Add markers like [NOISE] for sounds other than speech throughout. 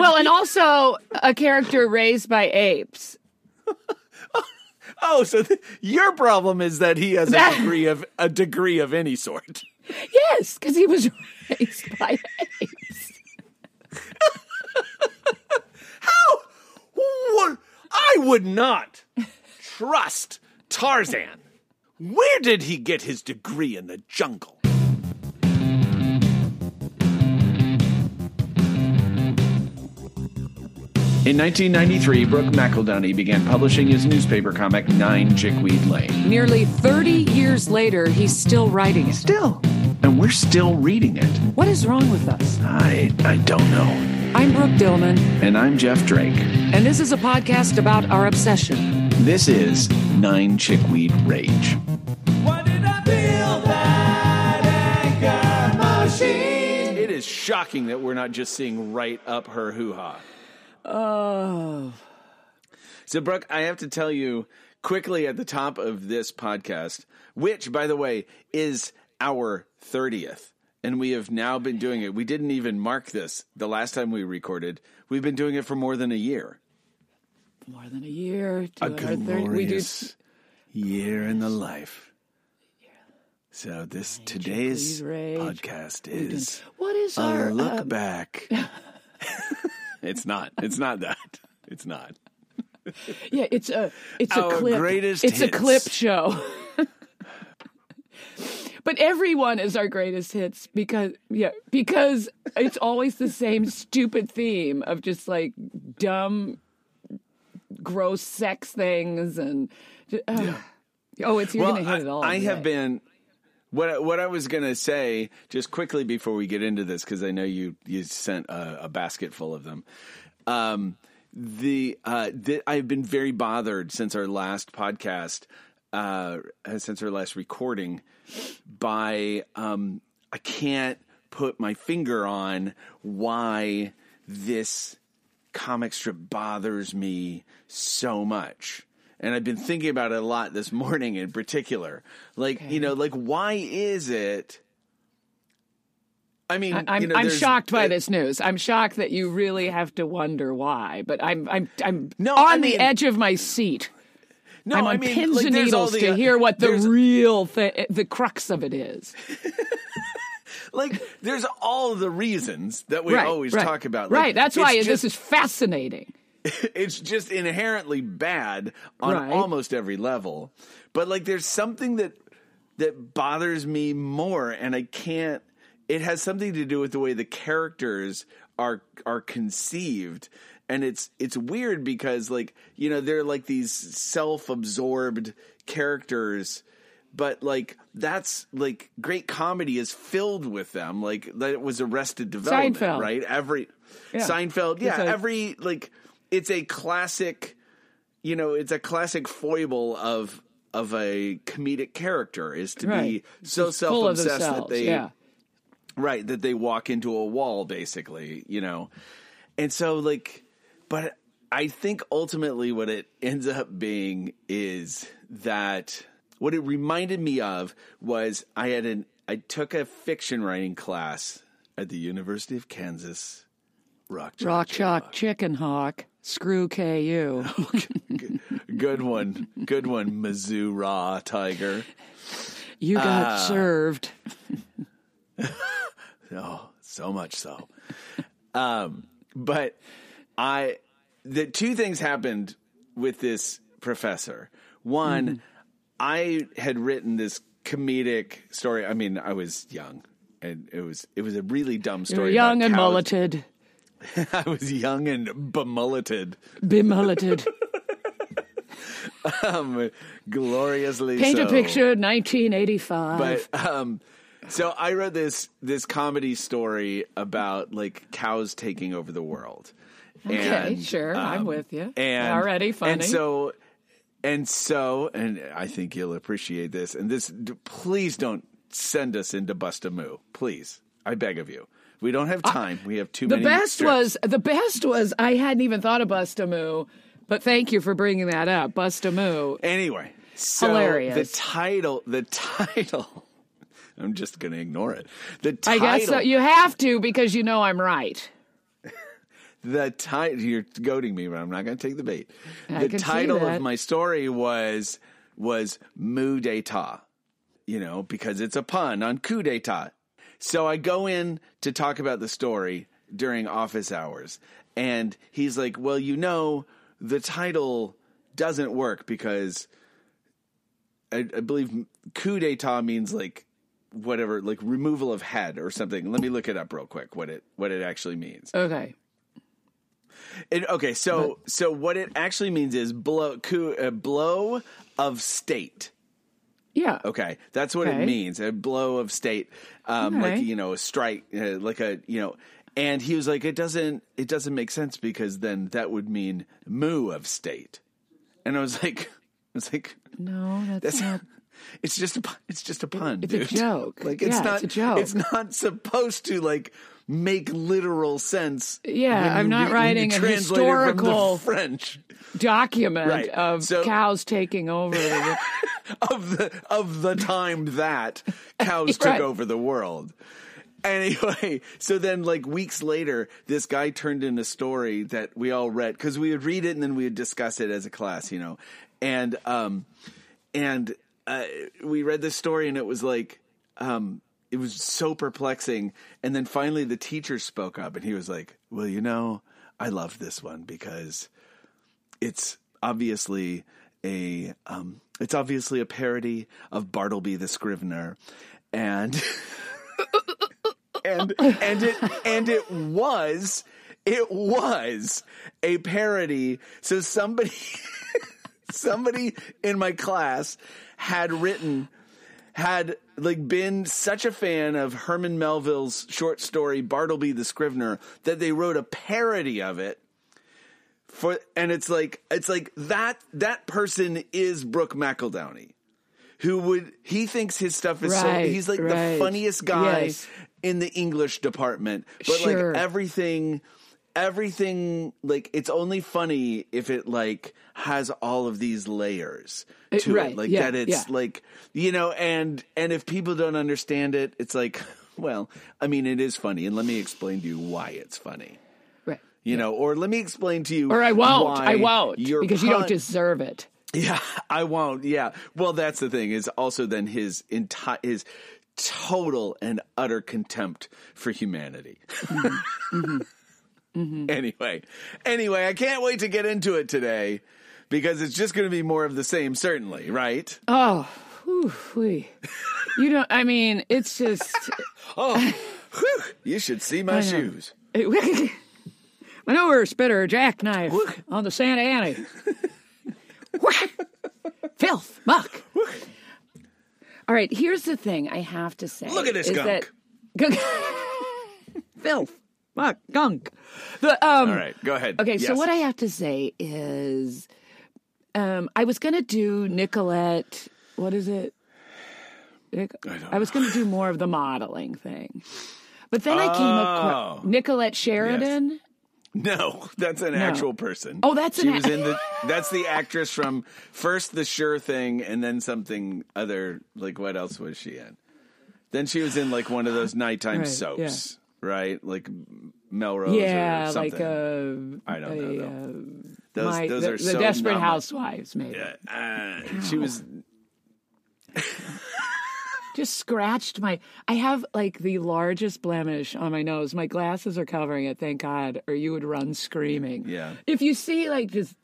Well, and also a character raised by apes. [LAUGHS] oh, so th- your problem is that he has a degree of a degree of any sort. [LAUGHS] Yes, because he was [LAUGHS] raised by apes. How? What? I would not trust Tarzan. Where did he get his degree in the jungle? In 1993, Brooke McEldowney began publishing his newspaper comic Nine Chickweed Lane. Nearly 30 years later, he's still writing it. Still, and we're still reading it. What is wrong with us? I I don't know. I'm Brooke Dillman, And I'm Jeff Drake. and this is a podcast about our obsession. This is Nine Chickweed Rage. What did I feel bad again? It is shocking that we're not just seeing right up her hoo ha. Oh. So, Brooke, I have to tell you quickly at the top of this podcast, which, by the way, is our 30th. And we have now been doing it. We didn't even mark this the last time we recorded. We've been doing it for more than a year. More than a year. To A third- we do glorious year in the life. So this today's podcast is What is our look uh, back. [LAUGHS] it's not. It's not that. It's not. Yeah, it's a it's Our a clip. greatest it's hits. a clip show. but everyone is our greatest hits because yeah, because it's always the same stupid theme of just like dumb gross sex things and uh, oh, it's you're well, to hit I, it all. I have been. What what I was gonna say just quickly before we get into this because I know you you sent a, a basket full of them. Um, the uh, I've been very bothered since our last podcast, uh, since our last recording, by um, I can't put my finger on why this comic strip bothers me so much. And I've been thinking about it a lot this [LAUGHS] morning in particular. Like, you know, like why is it I mean, I- I'm, you know, I'm shocked by uh, this news. I'm shocked that you really have to wonder why. But I'm I'm I'm No, on I the mean- edge of my seat. No, I'm I mean, pins like, and needles the, to hear what the real thi- the crux of it is. [LAUGHS] like there's all the reasons that we right, always right, talk about. Like, right. That's why it's this is fascinating. It's just inherently bad on Right. almost every level. But like there's something that that bothers me more and I can't it has something to do with the way the characters are are conceived and it's it's weird because like you know they're like these self-absorbed characters but like that's like great comedy is filled with them like that was arrested development Seinfeld. right every Yeah. Seinfeld yeah a- every like it's a classic you know it's a classic foible of of a comedic character is to Right. be so Just self-obsessed that they yeah. right that they walk into a wall basically you know and so like but i think ultimately what it ends up being is that what it reminded me of was i had an i took a fiction writing class at the university of kansas rock Chalk Rock chalk chicken hawk. Screw KU. [LAUGHS] good one good one mizzou raw tiger You got Ah. served. [LAUGHS] Oh, so much so. um, but I, the two things happened with this professor. One, Mm-hmm. I had written this comedic story. I mean, I was young, and it was it was a really dumb story. young and cows. mulleted. [LAUGHS] I was young and bemulleted, Bemulleted. [LAUGHS] um, gloriously. Paint a picture, 1985. but um so i wrote this this comedy story about like cows taking over the world okay, and, sure. I'm um, with you. and Already funny. and so and so and i think you'll appreciate this and this please don't send us into bust a moo please i beg of you we don't have uh, time we have too the many best strips. was the best was I hadn't even thought of Bustamoo, but thank you for bringing that up. Bustamoo. Anyway, so Hilarious. the title, the title. [LAUGHS] I'm just going to ignore it. The I guess so. you have to because you know I'm right. [LAUGHS] the title you're goading me, but I'm not going to take the bait. I the title of my story was was Mu d'etat, you know, because it's a pun on coup d'etat. So I go in to talk about the story during office hours, and he's like, "Well, you know, the title doesn't work because I, I believe coup d'etat means like." whatever like removal of head or something let me look it up real quick what it what it actually means Okay. it, okay, so so what it actually means is blow coup, a blow of state. Yeah. Okay, that's what Okay. it means. A blow of state, um, Okay. like you know, a strike, uh, like a you know. And he was like, it doesn't it doesn't make sense because then that would mean moo of state. And I was like, [LAUGHS] I was like, No, that's, that's not. [LAUGHS] it's just a it's just a pun. it's a joke. [LAUGHS] Like it's Yeah, not it's a joke. It's not supposed to like make literal sense. Yeah, I'm not writing a translate it from the historical- French. document Right. of So- cows taking over. the- [LAUGHS] of the of the time that cows [LAUGHS] took Right. over the world. Anyway, so then like weeks later, this guy turned in a story that we all read because we would read it and then we would discuss it as a class, you know, and um, and uh, we read this story and it was like um, it was so perplexing. And then finally, the teacher spoke up and he was like, "Well, you know, I love this one because." it's obviously a um, it's obviously a parody of Bartleby the Scrivener, and [LAUGHS] and and it and it was it was a parody. So somebody [LAUGHS] somebody in my class had written had like been such a fan of Herman Melville's short story Bartleby the Scrivener that they wrote a parody of it for and it's like it's like that that person is Brooke McEldowney who would he thinks his stuff is so he's like the funniest guy Yes. in the English department but Sure. like everything everything like it's only funny if it like has all of these layers Uh, to right, it like yeah, that it's yeah. like you know and and if people don't understand it it's like [LAUGHS] well i mean it is funny and let me explain to you why it's funny right. you know or let me explain to you Or I won't. why I won't because you don't deserve it. yeah [LAUGHS] i won't yeah well that's the thing is also then his entire his total and utter contempt for humanity [LAUGHS] Mm-hmm. [LAUGHS] anyway anyway i can't wait to get into it today because it's just going to be more of the same certainly right Oh, whew, you don't. I mean, it's just. [LAUGHS] oh whew, you should see my shoes. I know. manure spitter jackknife on the Santa Ana. [LAUGHS] Filth, muck. All right, here's the thing I have to say. Look at this is gunk. That, Filth, muck, gunk. The, um, all right go ahead Okay, so what I have to say is, um, I was gonna do Nicolette. What is it? Nic- I I was gonna do more of the modeling thing, but then I came across Oh. Nicolette Sheridan. No, that's an actual person. Oh, that's she an was a- in the. That's the actress from first the Sure Thing, and then something other. Like what else was she in? Then she was in like one of those nighttime Right, soaps, right? Like Melrose. Yeah, or something. like a. I don't know, a, though. uh, those my- those the, are the so Desperate my- Housewives, maybe. Uh, she was. [LAUGHS] Just scratched my. I have like the largest blemish on my nose. My glasses are covering it, thank God, or you would run screaming. Yeah. If you see like just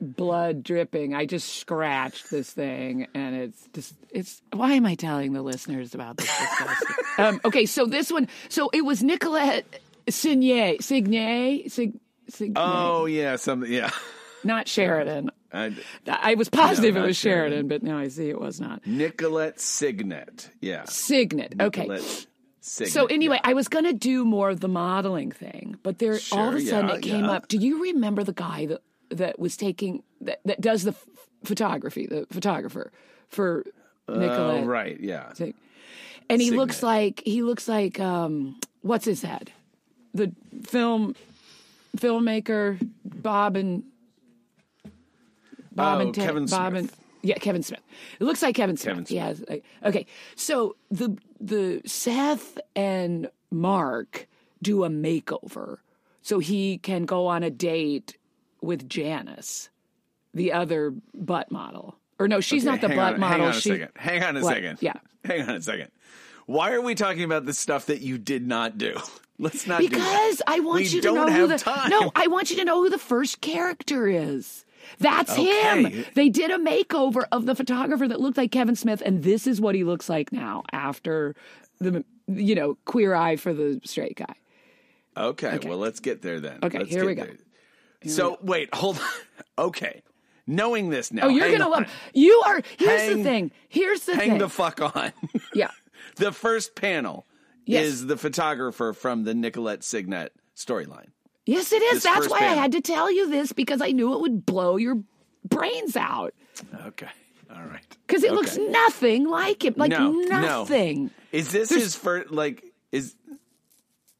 blood dripping, I just scratched this thing, and it's just it's. Why am I telling the listeners about this? [LAUGHS] um, okay, so this one. So it was Nicolette Cignet, Cignet, Sig, Cignet, Oh yeah, something. Yeah. not [LAUGHS] Sheridan. I, I was positive No, it was Sheridan, Sheridan. but now I see it was not. Nicolette Cignet. Yeah. Cignet. Okay. Nicolette Cignet. So anyway, yeah. I was going to do more of the modeling thing, but there all of a sudden yeah, it came yeah. up. Do you remember the guy that that was taking that, that does the f- photography, the photographer for Nicolette? Oh right. Yeah. And he looks like he looks like um what's his head? The film filmmaker Bob and Bob Oh, and Ted- Kevin Bob and yeah, Kevin Smith. It looks like Kevin Smith. Kevin Smith. Like, okay. So the the Seth and Mark do a makeover so he can go on a date with Janice, the other butt model. Or no, she's not the butt on, model. Hang on a she, second. Hang on a What? second. Yeah. Hang on a second. Why are we talking about the stuff that you did not do? [LAUGHS] Let's not do that. Because I want We you to know who the time. no. I want you to know who the first character is. That's Okay. him. They did a makeover of the photographer that looked like Kevin Smith, and this is what he looks like now after the you know queer eye for the straight guy. Okay, well, let's get there then. Okay, Let's here get we go. there. So, wait, hold on. [LAUGHS] Okay. Knowing this now. Oh, you're gonna on. love. You are. Here's Hang- the thing. Here's the Hang thing. Hang the fuck on. [LAUGHS] yeah. [LAUGHS] the first panel Yes. is the photographer from the Nicolette Cignet storyline. Yes, it is. This That's why I had to tell you this because I knew it would blow your brains out. Okay. All right. Because it looks nothing like it. Like No, no. nothing. Is this his first like is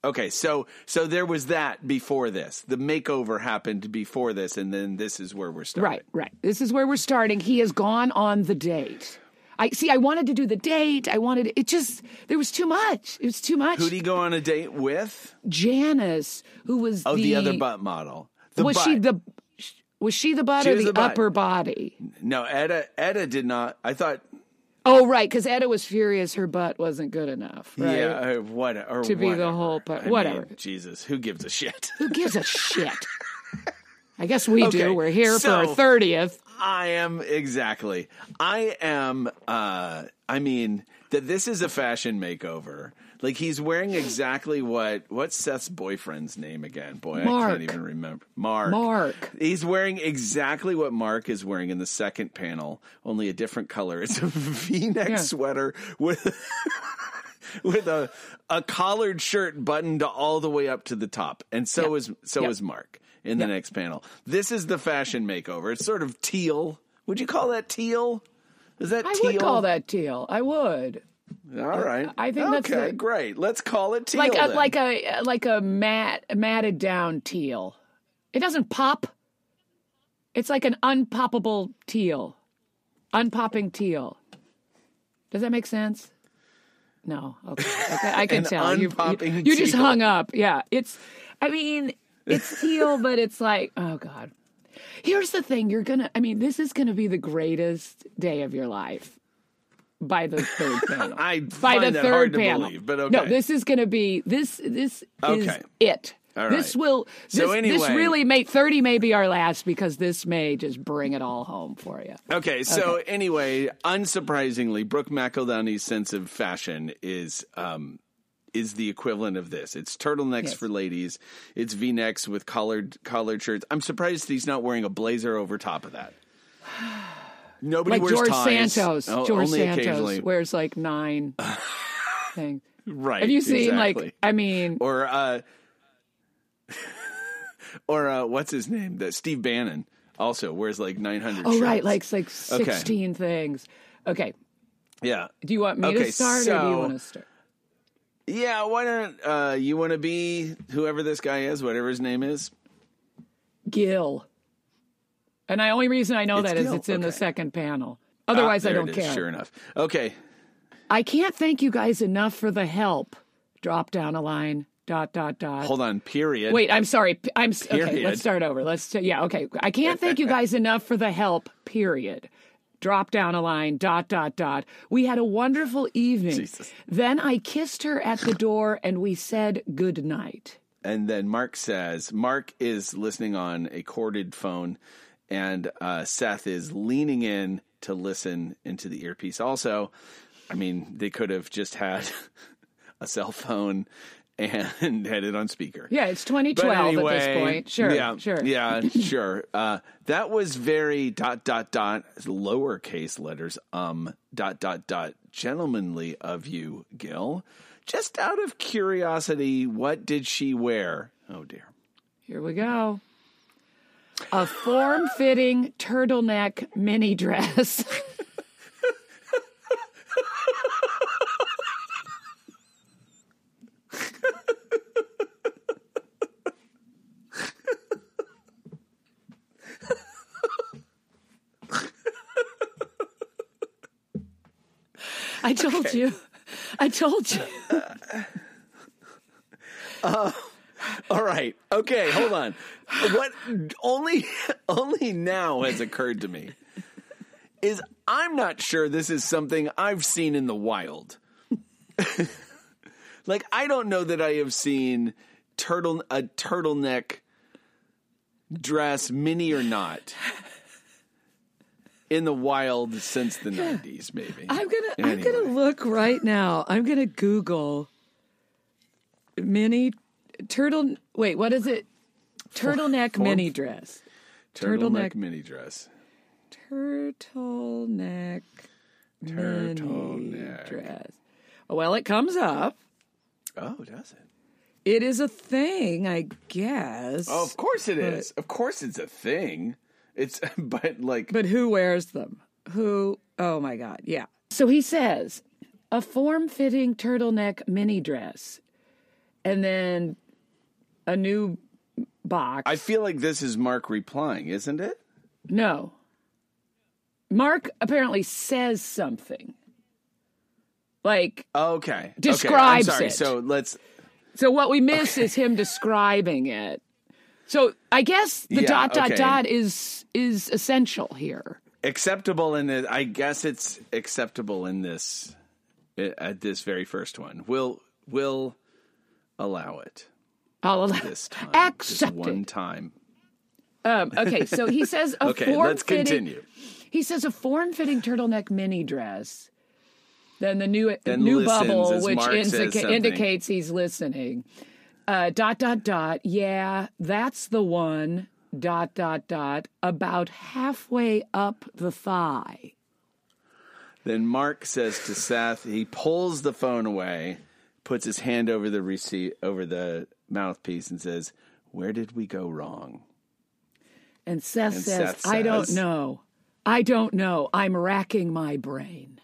Okay, so so there was that before this. The makeover happened before this and then this is where we're starting. Right, right. This is where we're starting. He has gone on the date. I see. I wanted to do the date. I wanted it. Just there was too much. It was too much. Who'd he go on a date with? Janice, who was Oh, the, the, other butt model. The was butt. she the was she the butt She or the, the upper body? No, Edda Edda did not. I thought Oh, right, because Edda was furious her butt wasn't good enough. Right? yeah, uh, what or To be the whole part- I mean, whatever. Jesus, who gives a shit? Who gives a [LAUGHS] shit? I guess we Okay, do. We're here for our thirtieth. I am exactly. I am. uh I mean that this is a fashion makeover. Like he's wearing exactly what what's Seth's boyfriend's name again? Boy, I can't even remember. Mark. Mark. He's wearing exactly what Mark is wearing in the second panel, only a different color. It's a [LAUGHS] V-neck Yeah. sweater with [LAUGHS] with a a collared shirt buttoned all the way up to the top, and so Yeah. is so Yeah. is Mark in the Yeah. next panel. This is the fashion makeover. It's sort of teal. Would you call that teal? Is that I teal? would call that teal. I would. All uh, right. I think that's okay. great. Let's call it teal. like a then. like a like a mat matted down teal. It doesn't pop. It's like an unpoppable teal, unpopping teal. Does that make sense? No. Okay. okay. I [LAUGHS] can An tell you. You, you just hung up. Yeah. It's. I mean, it's teal, but it's like, oh god. Here's the thing. You're gonna. I mean, this is gonna be the greatest day of your life. By the third [LAUGHS] panel. I by find the that third hard to panel. believe, but okay. No, this is going to be this. This is it. This will. This, So this anyway- really may thirty may be our last because this may just bring it all home for you. Okay, so anyway, unsurprisingly, Brooke McEldowney's sense of fashion is um, is the equivalent of this. It's turtlenecks Yes. for ladies. It's V necks with collared collared shirts. I'm surprised he's not wearing a blazer over top of that. [SIGHS] [SIGHS] [SIGHS] Nobody Like wears George ties. Santos. Oh, George only Santos wears like nine [LAUGHS] things. Right. Have you seen exactly. like? I mean, or uh, [LAUGHS] or uh, what's his name? That Steve Bannon also wears like 900. oh right, like like sixteen things. Okay. yeah. Do you want me Okay, to start or do you want to start? Yeah, why don't uh, you want to be whoever this guy is, whatever his name is? Gil. And the only reason I know It's that is it's in the second panel. Otherwise, Ah, I don't care. Sure enough. Okay. I can't thank you guys enough for the help. Drop down a line. Dot dot dot. Hold on. Period. Wait, I'm sorry. I'm s- okay. Let's start over. Let's yeah. Okay, I can't thank you guys enough for the help. Period. Drop down a line. Dot dot dot. We had a wonderful evening. Jesus. Then I kissed her at the door and we said good night. And then Mark says, Mark is listening on a corded phone, and uh, Seth is leaning in to listen into the earpiece. Also, I mean, they could have just had [LAUGHS] a cell phone and [LAUGHS] had it on speaker. Yeah, it's But 2012 anyway, at this point. Sure, yeah, sure. yeah, [LAUGHS] sure. Uh, that was very dot dot dot lowercase letters um dot dot dot gentlemanly of you, Gil. Just out of curiosity, what did she wear? Oh dear. Here we go. A form-fitting turtleneck mini dress. [LAUGHS] I told you. I told you. Uh, uh, uh, All right. Okay, hold on. What only only now has occurred to me is I'm not sure this is something I've seen in the wild. [LAUGHS] like I don't know that I have seen turtle a turtleneck dress mini or not in the wild since the 90s maybe. I'm gonna I'm gonna look right now. I'm gonna Google mini turtle. Wait, what is it? Turtleneck form- mini dress. turtleneck turtleneck- mini dress. Turtleneck. Turtleneck. dress. Well, it comes up. Oh, does it? It is a thing, I guess. Oh, of course it is. Of course it's a thing. It's [LAUGHS] but like But who wears them? Who? Oh my God. Yeah. So he says a form fitting turtleneck mini dress and then a new box. I feel like this is Mark replying, isn't it? no. Mark apparently says something. Like, Okay. Okay, Describes sorry. it. So let's so what we miss is him describing it. So I guess the Yeah, dot dot okay. dot is is essential here. acceptable in it. I guess it's acceptable in this at this very first one. We'll we'll allow it I'll allow this time. Just one time. Um, okay, so he says a [LAUGHS] Okay, let's continue. He says a form-fitting turtleneck mini dress. Then the new Then new bubble, which indica- indicates he's listening. Uh, dot dot dot. Yeah, that's the one. Dot dot dot. About halfway up the thigh. Then Mark says to Seth, he pulls the phone away, puts his hand over the receipt over the mouthpiece and says, "Where did we go wrong?" And Seth And says, Seth "I don't know. I don't know. I'm racking my brain."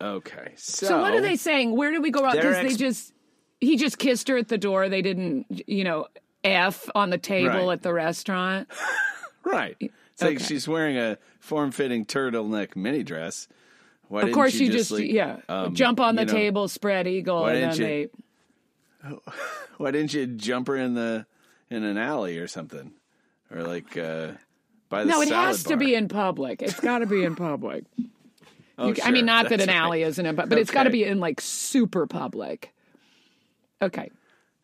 Okay. So, So, what are they saying? Where did we go wrong? Because ex- they just he just kissed her at the door. They didn't, you know, f on the table Right. at the restaurant. [LAUGHS] Right. It's like she's wearing a form-fitting turtleneck mini dress. Why Of course, you you just like, yeah um, jump on the you know, table, spread eagle, and then didn't they. You- [LAUGHS] Why didn't you jump her in the in an alley or something, or like uh, by the No, it has to be in public. It's got to be in public. [LAUGHS] Oh, sure. I mean, not that an right. alley isn't it, but but it's got to be in like super public. Okay.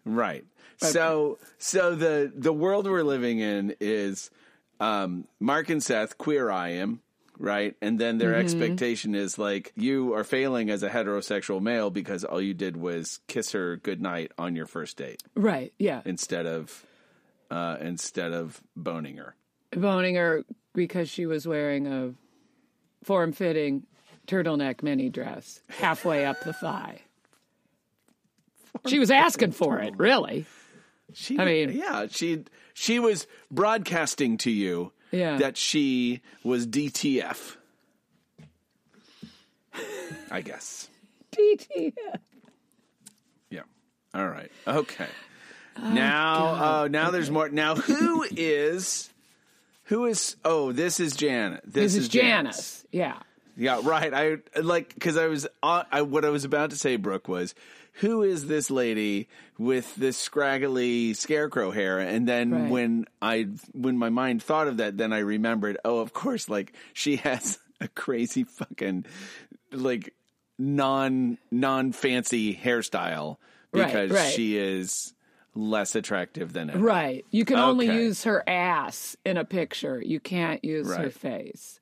Right. So so the the world we're living in is um, Mark and Seth queer I him, right? And then their Mm-hmm. expectation is like you are failing as a heterosexual male because all you did was kiss her goodnight on your first date Right. Yeah. instead of uh, instead of boning her. Boning her because she was wearing a form-fitting turtleneck mini dress halfway up the thigh. She was asking for it, really. She, I mean- yeah, she she was broadcasting to you Yeah. that she was DTF. I guess. [LAUGHS] DTF. Yeah. All right. Okay. now, oh, now there's more. Now, who is who is? Oh, this is Janet. This, This is Janice. Yeah. Yeah, right. I like because I was uh, I, what I was about to say, Brooke, was who is this lady with this scraggly scarecrow hair? And then Right. when I when my mind thought of that, then I remembered. Oh, of course, like she has a crazy fucking like non non fancy hairstyle because right. she is less attractive than ever. Right. You can only Okay. use her ass in a picture. You can't use her face.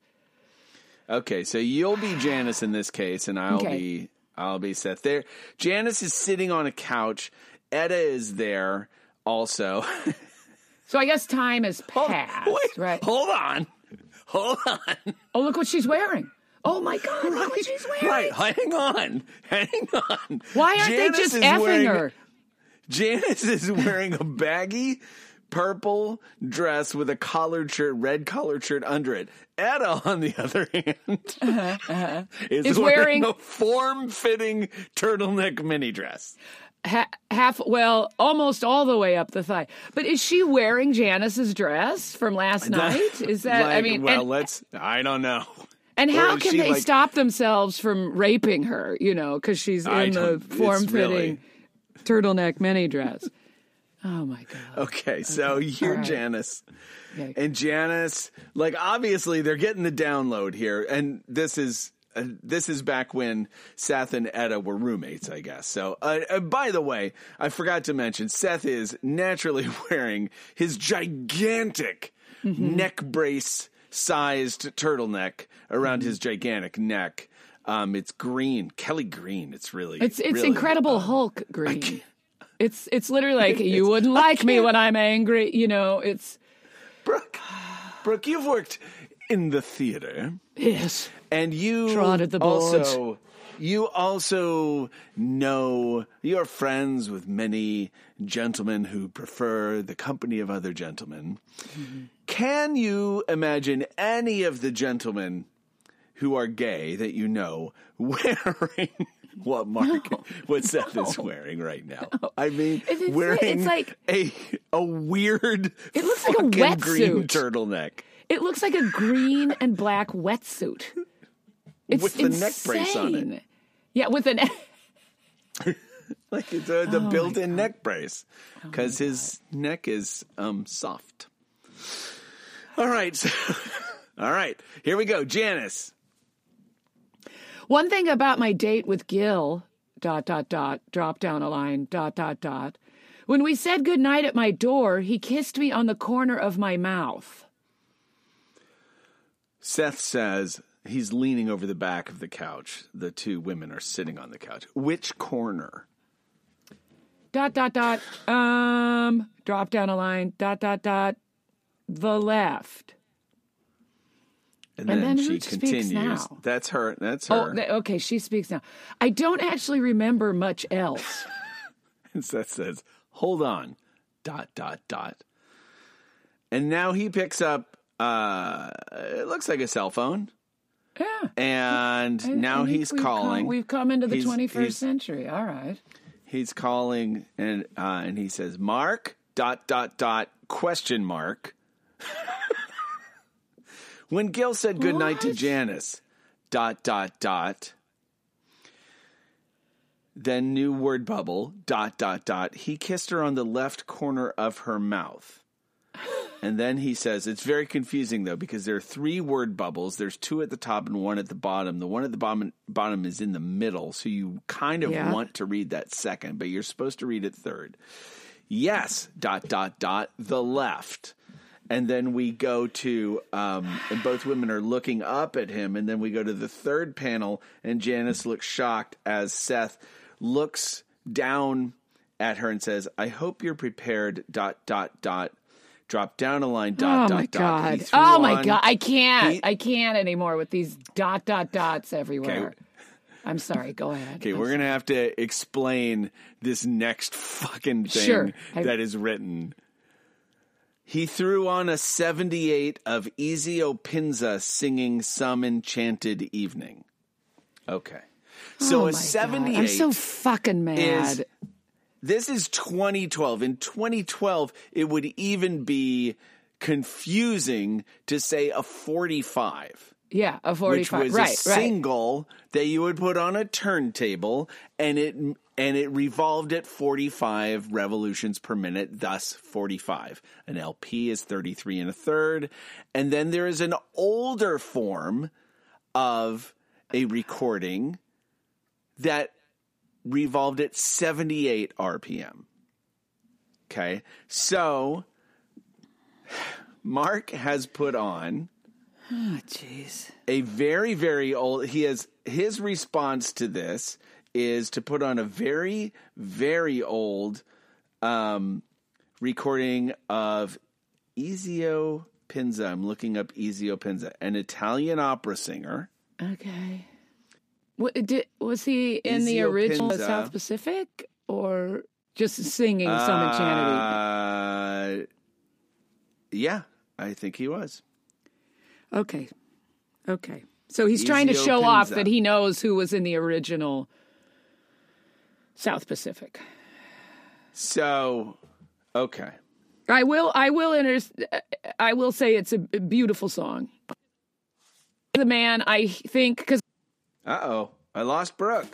Okay, so you'll be Janice in this case, and I'll Okay. be I'll be Seth. There, Janice is sitting on a couch. Edda is there also. So I guess time has passed, Wait, right? Hold on, hold on. Oh, look what she's wearing. Oh my God, look what she's wearing. Right, hang on, hang on. Why aren't Janice they just effing wearing- her? Janice is wearing a baggy purple dress with a collared shirt, red collared shirt under it. Edda, on the [LAUGHS] other hand, uh-huh. is, Is wearing, wearing- a form-fitting turtleneck mini dress. Ha- half, well, almost all the way up the thigh. But is she wearing Janice's dress from last night? Is that? I mean, well, and, let's. I don't know. and how can they like- stop themselves from raping her? You know, because she's in the form-fitting really- turtleneck mini dress. Oh my god. Okay, so you're right. Janice. Okay. And Janice, like obviously they're getting the download here, and this is uh, this is back when Seth and Edda were roommates, I guess. So, uh, uh, by the way, I forgot to mention Seth is naturally [LAUGHS] wearing his gigantic Mm-hmm. neck brace sized turtleneck around his gigantic neck. Um, it's green, Kelly green. It's really It's it's really, Incredible um, Hulk green. It's it's literally [LAUGHS] like you wouldn't like me when I'm angry. You know, it's Brooke, Brooke, you've worked in the theater. yes. And you Trotted the board. also you also know you're friends with many gentlemen who prefer the company of other gentlemen. Can you imagine any of the gentlemen who are gay that you know [LAUGHS] wearing what Mark [LAUGHS] what Seth is wearing right now? I mean It's- it's- wearing it's like- a a weird It looks like a fucking green wetsuit. turtleneck. It looks like a green and black wetsuit. [LAUGHS] It's With the neck brace on it. Yeah, with an [LAUGHS] like it's uh, the Oh built-in neck brace because his neck is um soft. All right, so, all right, here we go, Janice. One thing about my date with Gil, dot, dot, dot, drop down a line, dot, dot, dot. When we said goodnight at my door, he kissed me on the corner of my mouth. Seth says he's leaning over the back of the couch. The two women are sitting on the couch. Which corner? Dot, dot, dot, um, drop down a line, dot, dot, dot, the left. And, And then, then she continues. now? That's her. That's Oh, her. th- okay, she speaks now. I don't actually remember much else. [LAUGHS] and Seth says, "Hold on." Dot dot dot. And now he picks up. Uh, it looks like a cell phone. Yeah. And I- now I he's we've come- calling. we've come into the He's- 21st he's- century. All right. he's calling and uh, and he says mark dot dot dot question mark [LAUGHS] when gil said goodnight to janice dot dot dot then new word bubble dot dot dot he kissed her on the left corner of her mouth and then he says it's very confusing though because there are three word bubbles. There's two at the top and one at the bottom. The one at the bottom bottom is in the middle, so you kind of Yeah. want to read that second, but you're supposed to read it third. Yes, dot dot dot the left. And then we go to, um, and both women are looking up at him. And then we go to the third panel, and Janice looks shocked as Seth looks down at her and says, "I hope you're prepared." Dot dot dot. Drop down a line. Dot oh my dot dot. God. threw Oh my on- god. I can't. he- I can't anymore with these dot dot dots everywhere. I'm sorry. Go ahead. Okay, I'm we're gonna have to explain this next fucking thing Sure. I- that is written. He threw on a 78 of Ezio Pinza singing Some Enchanted Evening. Okay. So Oh a my God. 78 I'm so fucking mad. is this is 2012. In 2012, it would even be confusing to say a 45 yeah, a 45. which was right, a right. single that you would put on a turntable and it and it revolved at 45 revolutions per minute thus 45 an lp is 33 and a third. And then there is an older form of a recording that revolved at 78 rpm okay? So mark has put on Oh, jeez. a very very old he has his response to this is to put on a very very old um recording of Ezio Pinza I'm looking up Ezio Pinza an Italian opera singer Okay. What, did, was he in the original Pinza. South Pacific or just singing some enchanted? uh, yeah I think he was Okay. Okay. So he's trying to Ezio show off that he knows who was in the original South Pacific. so okay I will I will inter- I will say it's a beautiful song. The man I think cuz uh-oh I lost Brooke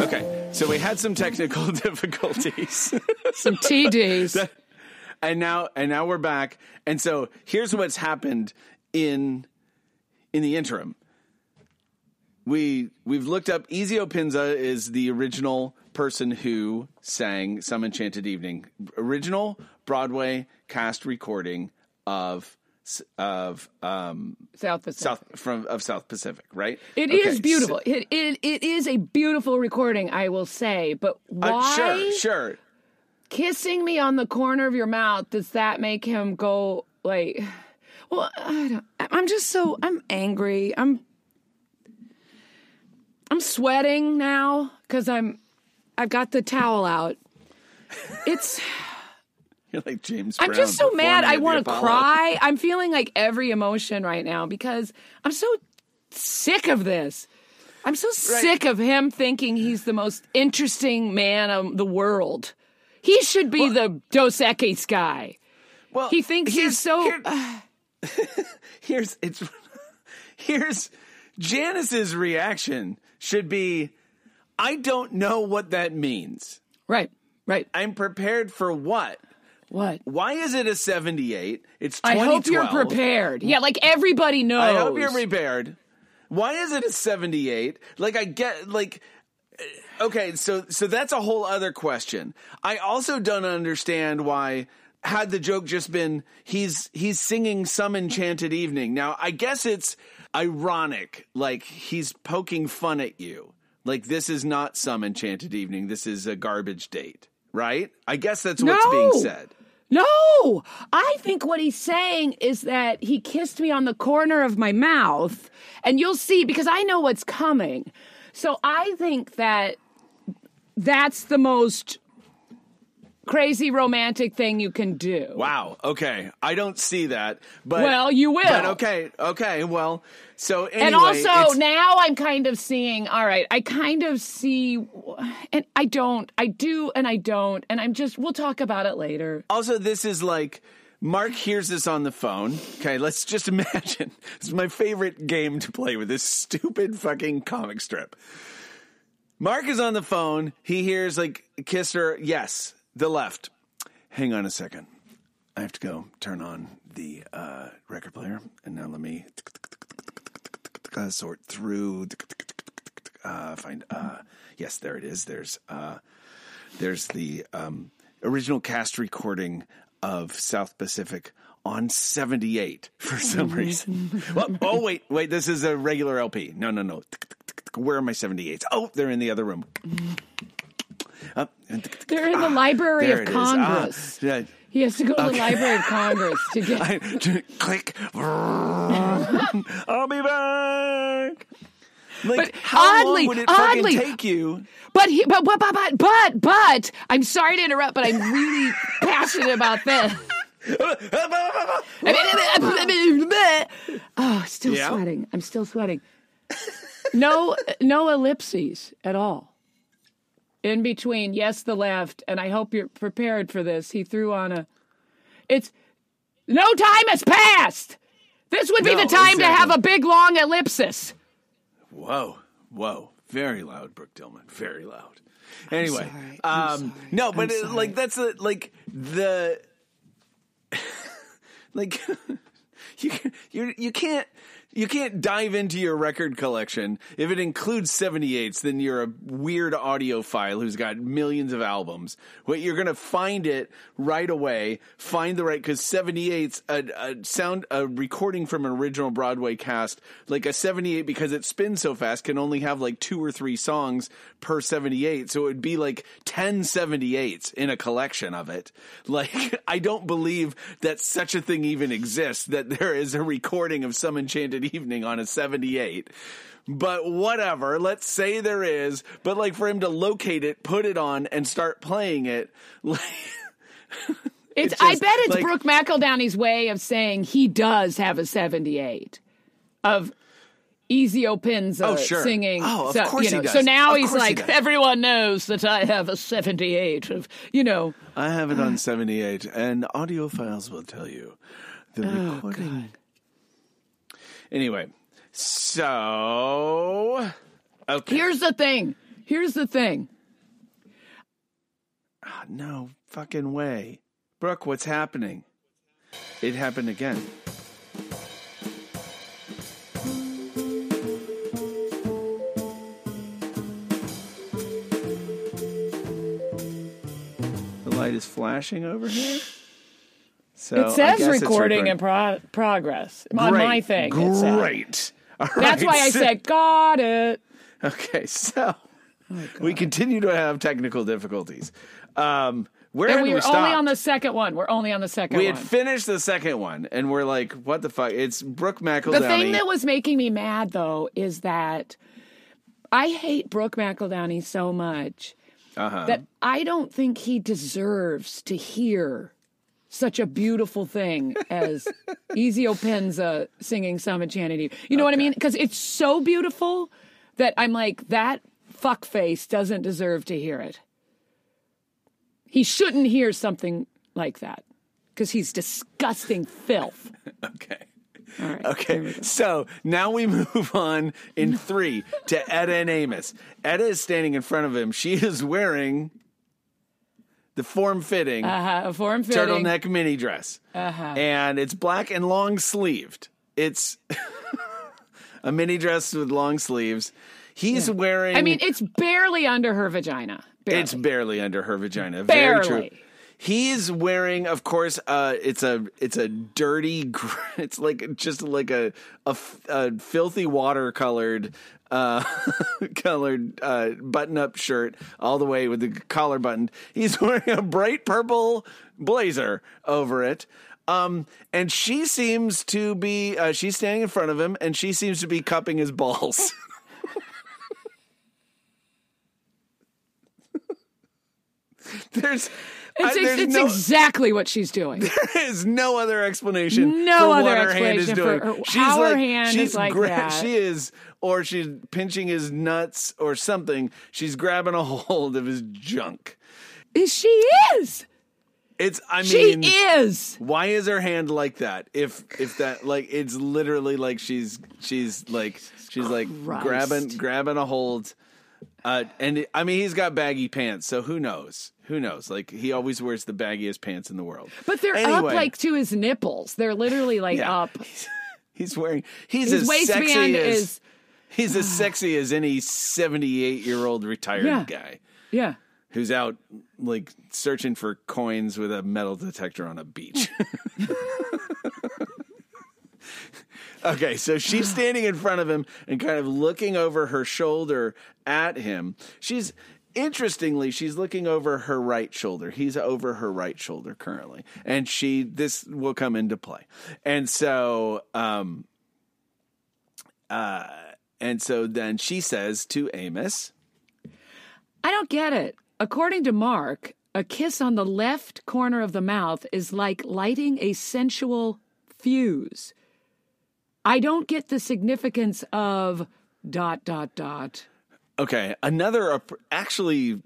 Okay, So we had some technical [LAUGHS] difficulties. Some TDs. [LAUGHS] and now and now we're back. And so here's what's happened in in the interim. We we've looked up Ezio Pinza is the original person who sang Some Enchanted Evening. Original Broadway cast recording of of um South Pacific. South from of South Pacific, right? It Okay, is beautiful. so- it, it it is a beautiful recording, I will say. But why uh, sure, sure. kissing me on the corner of your mouth does that make him go like? [SIGHS] Well, I don't, I'm just so I'm angry. I'm I'm sweating now because I'm I've got the towel out. It's [SIGHS] You're like James. I'm just so mad. I want to cry. I'm feeling like every emotion right now because I'm so sick of this. I'm so sick of him thinking he's the most interesting man of the world. He should be the Dos Equis guy. Well, He thinks he's so. here- [LAUGHS] here's it's [LAUGHS] here's Janice's reaction should be I don't know what that means. right, right. I'm prepared for what? What? Why is it a 78? It's I hope you're prepared. Yeah, like everybody knows. I hope you're prepared. Why is it a 78? Like I get like uh, okay, so so that's a whole other question. I also don't understand why had the joke just been he's he's singing some enchanted evening. Now, I guess it's ironic like he's poking fun at you. Like this is not some enchanted evening. This is a garbage date, right? I guess that's what's No. being said. No, I think what he's saying is that he kissed me on the corner of my mouth, and you'll see because I know what's coming. So I think that that's the most crazy romantic thing you can do. Wow. Okay. I don't see that. But Well, you will. But okay. Okay. Well, so anyway, and also it's- now I'm kind of seeing, all right, I kind of see, and I don't, I do, and I don't, and I'm just, we'll talk about it later. also this is like Mark hears this on the phone. Okay, let's just [LAUGHS] imagine. This is my favorite game to play with this stupid fucking comic strip. Mark is on the phone. He hears like kiss her. Yes, the left. Hang on a second. I have to go turn on the uh, record player, and now let me uh, sort through. Uh, find. Uh, yes, there it is. There's. Uh, there's the um, original cast recording of South Pacific on 78 for some reason. well, oh, wait, wait, this is a regular LP. No, no, no. Where are my 78s? Oh, they're in the other room. Up. They're in the Library There of is. Ah, Congress. yeah. He has to go to the Library of Congress to [LAUGHS] get. I, click. I'll be back. Like, But how oddly- long would it oddly- take you? But, he, but but but but but but I'm sorry to interrupt, but I'm really passionate about this. [LAUGHS] oh, still Yeah? sweating. I'm still sweating. No, no ellipses at all. In between, yes, the left, and I hope you're prepared for this. He threw on a. It's no time has passed. This would be No, the time to have a big long ellipsis. Whoa, whoa, very loud, Brooke Dillman, very loud. Anyway, sorry, I'm um, sorry, no, but I'm it, like that's a, like the [LAUGHS] like [LAUGHS] you you you can't you can't dive into your record collection. If it includes 78s then you're a weird audiophile who's got millions of albums. You're gonna find it right away find the right because 78s a, a sound a recording from an original broadway cast. Like a 78 because it spins so fast can only have like two or three songs per 78 so it would be like 10 78s in a collection of it. [LAUGHS] Like i don't believe that such a thing even exists that there is a recording of some enchanted evening on a 78 but whatever let's say there is but like for him to locate it put it on and start playing it [LAUGHS] like It's, It's I bet it's like- Brooke McEldowney's way of saying he does have a 78 of Ezio Pinza Oh, uh, sure. singing. Oh, of so, course you he does. So now Of he's course he like, everyone knows that I have a 78 of, you know. i have it on [SIGHS] 78 and audiophiles will tell you the oh, recording anyway so okay Here's the thing. Here's the thing. Ah, no fucking way. Brooke, what's happening? It happened again. The light is flashing over here. So It says recording in pro- progress on Great, my thing. Great. All That's why I said, got it. Okay, so we continue to have technical difficulties. Um, where And we we were stopped? only on the second one. We're only on the second we one. had finished the second one, and we're like, "What the fuck?" It's Brooke McEldowney. The thing that was making me mad, though, is that I hate Brooke McEldowney so much uh-huh. that I don't think he deserves to hear such a beautiful thing as [LAUGHS] Ezio Pinza singing Some Enchanted Eve. You know what I mean? Because it's so beautiful that I'm like, that fuckface doesn't deserve to hear it. He shouldn't hear something like that because he's disgusting filth. [LAUGHS] okay. All right. Okay, so now we [LAUGHS] move on in three to Edda and Amos. Edda is standing in front of him. She is wearing the form-fitting Uh-huh, a form fitting. turtleneck mini dress, Uh-huh. and it's black and long sleeved. It's [LAUGHS] a mini dress with long sleeves. He's wearing. I mean, it's barely under her vagina. Barely. It's barely under her vagina. Very true. He's wearing, of course, uh, it's a it's a dirty, [LAUGHS] it's like just like a a filthy watercolored uh, colored uh, [LAUGHS] button up shirt all the way with the collar buttoned. He's [LAUGHS] wearing a bright purple blazer over it. Um, and she seems to be, uh, she's standing in front of him and she seems to be cupping his balls. There's, It's, there's it's no, exactly what she's doing. [LAUGHS] there is no other explanation. No for other what her hand is explanation for doing. her- she's how her like, hand she's is like that. She is, or she's pinching his nuts or something. She's grabbing a [LAUGHS] hold of his junk. she is. It's. I mean She is. why is her hand like that? If if that like it's literally like she's she's like she's like Christ. grabbing grabbing a hold. Uh, and it- I mean he's got baggy pants, so who knows? Who knows? Like he always wears the baggiest pants in the world. But they're up like to his nipples. They're literally like Yeah. up. [LAUGHS] He's wearing. He's His as waistband sexy as is he's as [SIGHS] sexy as any seventy-eight-year-old retired Yeah. guy yeah. who's out like searching for coins with a metal detector on a beach. [LAUGHS] [LAUGHS] okay, so she's [SIGHS] standing in front of him and kind of looking over her shoulder at him. She's interestingly, she's looking over her right shoulder. He's over her right shoulder currently. And she this will come into play. And so um uh and so then she says to Amos, I don't get it. According to Mark, a kiss on the left corner of the mouth is like lighting a sensual fuse. I don't get the significance of dot dot dot. Okay, another actually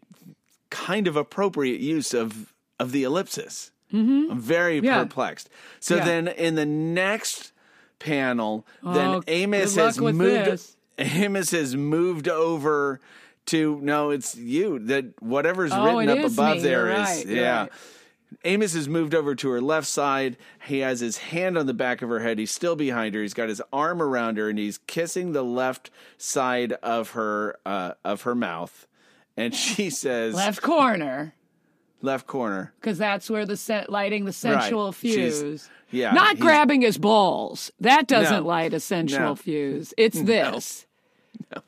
kind of appropriate use of of the ellipsis. Mm-hmm. I'm very Yeah. perplexed. So Yeah. then in the next panel, Oh, then Amos has moved. this. Amos has moved over to no, it's you that whatever's Oh, written up above me. there You're is right. Yeah. right. Amos has moved over to her left side. He has his hand on the back of her head. He's still behind her. He's got his arm around her, and he's kissing the left side of her uh, of her mouth. And she [LAUGHS] says, Left corner, left corner. because that's where the sen- lighting the sensual Right. She's- fuse. yeah, Not grabbing his balls. That doesn't No. light a sensual No. fuse. It's [LAUGHS] this. [LAUGHS]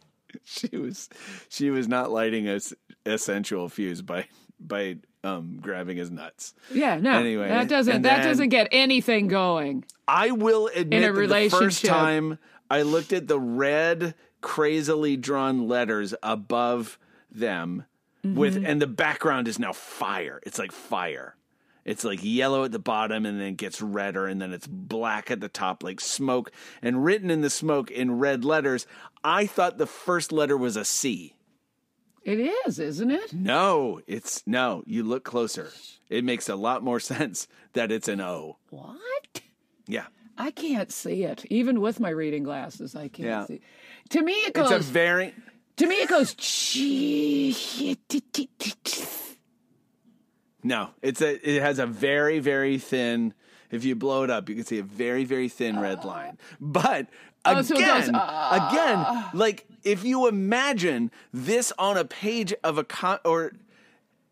She was she was not lighting a sensual fuse by by um, grabbing his nuts. Yeah, no. Anyway, that doesn't that doesn't get anything going. I will admit that the first time I looked at the red, crazily drawn letters above them with Mm-hmm. and the background is now fire. It's like fire. It's like yellow at the bottom and then it gets redder and then it's black at the top like smoke and written in the smoke in red letters. I thought the first letter was a C. It is, isn't it? No, it's no, you look closer. It makes a lot more [LAUGHS] sense that it's an O. What? Yeah. I can't see it. Even with my reading glasses, I can't Yeah. see. To me, it It's goes. a very to me, it goes. [LAUGHS] No, it's a. It has a very very thin. If you blow it up, you can see a very very thin red uh-huh. line. But Oh, so goes, again, uh-huh. again, like if you imagine this on a page of a con or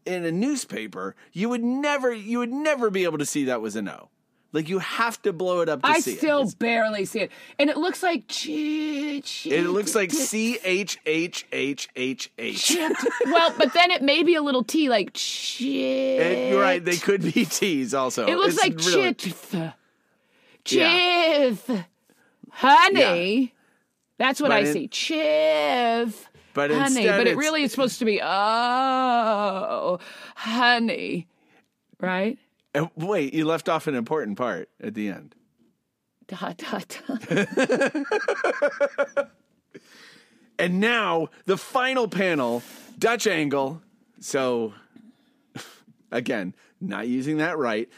in a newspaper, you would never you would never be able to see that was a no. Like you have to blow it up to I see still it. It's- barely see it, and it looks like ch- ch- It looks like C H H H H H. well, but then it may be a little T, like chit. Eh, You're right. They could be T's also. It looks It's like really- chith. Yeah. Chith. Honey. That's what But I see. Chiv. But honey. But it really is supposed to be, oh, honey. Right? Uh, Wait, you left off an important part at the end. Dot, dot, dot. [LAUGHS] And now the final panel, Dutch angle. So [LAUGHS] again, not using that right.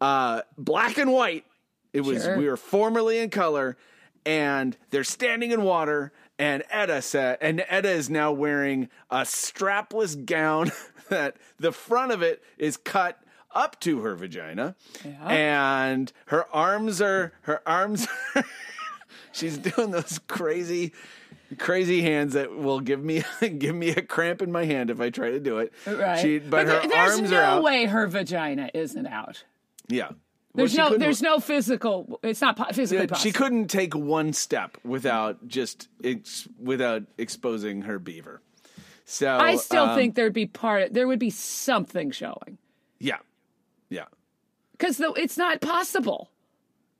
Uh, black and white. It was Sure. we were formerly in color, and they're standing in water. And Edda said, and Edda is now wearing a strapless gown [LAUGHS] that the front of it is cut up to her vagina, and her arms are her arms. [LAUGHS] Are, she's doing those crazy crazy hands that will give me [LAUGHS] give me a cramp in my hand if I try to do it. Right. She, but, her there- there's arms no are out. way her vagina isn't out. Yeah. There's no, there's no physical. It's not physically yeah, possible. she couldn't take one step without just ex, without exposing her beaver. So I still um, think there'd be part. There would be something showing yeah, yeah, because though it's not possible.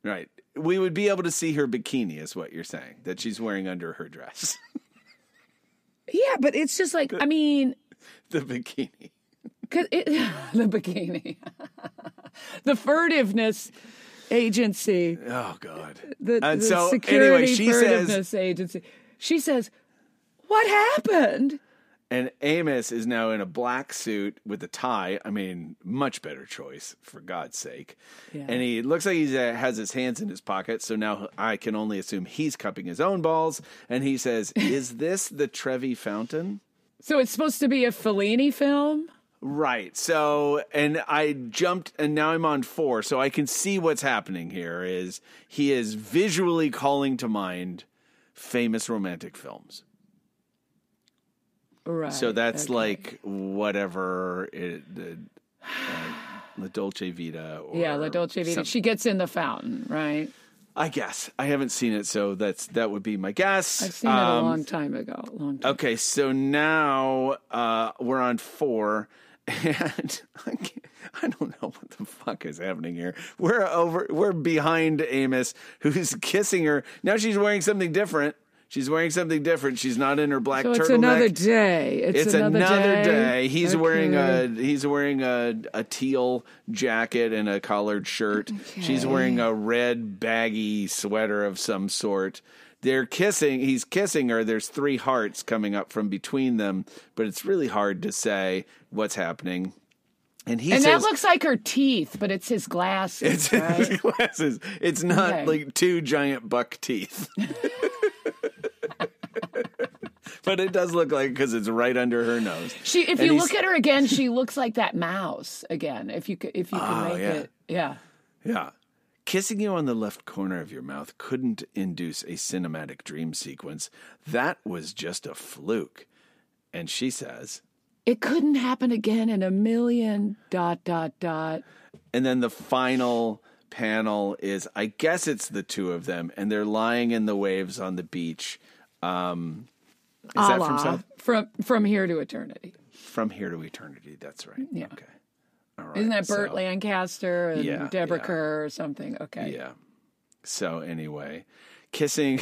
right. We would be able to see her bikini, is what you're saying that she's wearing under her dress, [LAUGHS] Yeah, but it's just like I mean, [LAUGHS] the bikini. Cause it, [LAUGHS] the bikini, [LAUGHS] the furtiveness agency, Oh God. the, And the so, security anyway, she says- furtiveness agency. She says, "What happened?" And Amos is now in a black suit with a tie. I mean, much better choice, for God's sake. Yeah. And he looks like he has his hands in his pocket. So now I can only assume he's cupping his own balls. And he says, [LAUGHS] Is this the Trevi Fountain? So it's supposed to be a Fellini film. Right. So, and I jumped, and now I'm on four. So I can see what's happening here is he is visually calling to mind famous romantic films. Right. So that's okay. like whatever it, the uh, La Dolce Vita. Or yeah, La Dolce Vita. some- She gets in the fountain, right? I guess I haven't seen it, so that's that would be my guess. I've seen it a Um, long time ago. Long time. Okay, so now uh, we're on four, and [LAUGHS] I, don't know what the fuck is happening here. We're over, we're behind Amos, who's [LAUGHS] kissing her. Now she's wearing something different. She's wearing something different. She's not in her black So turtleneck. it's another day. It's, It's another, another, day. day. He's wearing a he's wearing a, a teal jacket and a collared shirt. She's wearing a red baggy sweater of some sort. They're kissing. He's kissing her. There's three hearts coming up from between them, but it's really hard to say what's happening. And he And says that looks like her teeth, but it's his glasses, it's right? his [LAUGHS] glasses. It's not Okay. like two giant buck teeth. [LAUGHS] but it does look like because it's right under her nose. She, if And you look at her again, she looks like that mouse again. If you if you can Oh, make yeah. it, yeah. Yeah. Kissing you on the left corner of your mouth couldn't induce a cinematic dream sequence. That was just a fluke. And she says, It couldn't happen again in a million dot dot dot. and then the final panel is I guess it's the two of them, and they're lying in the waves on the beach. Um, is A that from South? from from here to eternity. From here to eternity. That's right. Yeah. Okay. All right. Isn't that Burt so- Lancaster and Yeah, Deborah yeah. Kerr or something? Okay. Yeah. So anyway, kissing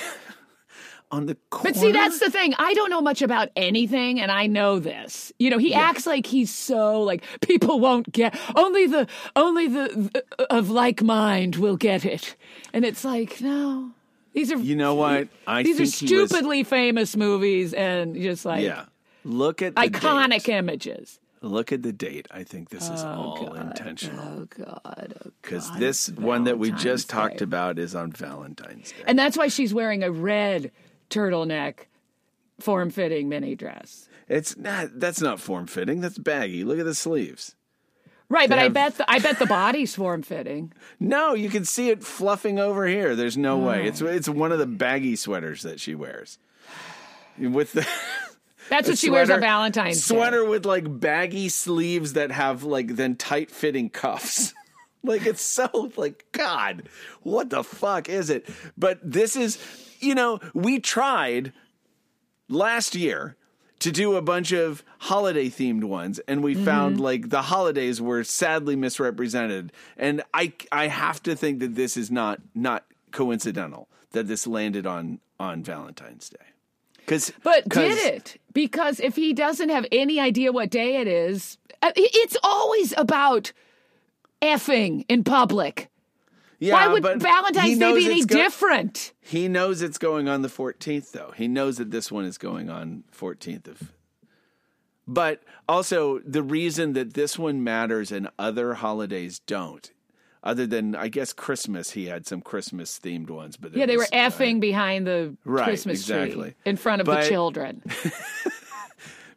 [LAUGHS] on the corner. But see, that's the thing. I don't know much about anything, and I know this. You know, he acts like he's so like people won't get only the only the, the of like mind will get it, and it's like no, these are You know what? I these are he was- stupidly famous movies and just like Yeah. Look at the iconic date. images. Look at the date. I think this is oh, all intentional Oh God, oh, because God, this it's one that we Valentine's just talked about is on Valentine's Day. and that's why she's wearing a red turtleneck, form-fitting mini dress. It's not. That's not form fitting. That's baggy. Look at the sleeves. Right, They but I bet the, I bet the body's form fitting. No, you can see it fluffing over here. There's no way. It's Oh. it's one of the baggy sweaters that she wears. With the That's what she wears on sweater- Valentine's Day. sweater with like baggy sleeves that have like then tight fitting cuffs. [LAUGHS] like it's so like God, what the fuck is it? But this is, you know, we tried last year to do a bunch of holiday themed ones and we found mm-hmm. like the holidays were sadly misrepresented and i i have to think that this is not not coincidental that this landed on on valentine's day cuz But did it? Because if he doesn't have any idea what day it is, uh, it's always about effing in public. yeah, Why would but Valentine's Day be any go- different? he knows it's going on the 14th though he knows that this one is going on 14th of but also the reason that this one matters and other holidays don't other than i guess christmas he had some christmas themed ones but Yeah, they were was, uh, effing behind the Right, Christmas exactly. tree in front of But- the [LAUGHS] children.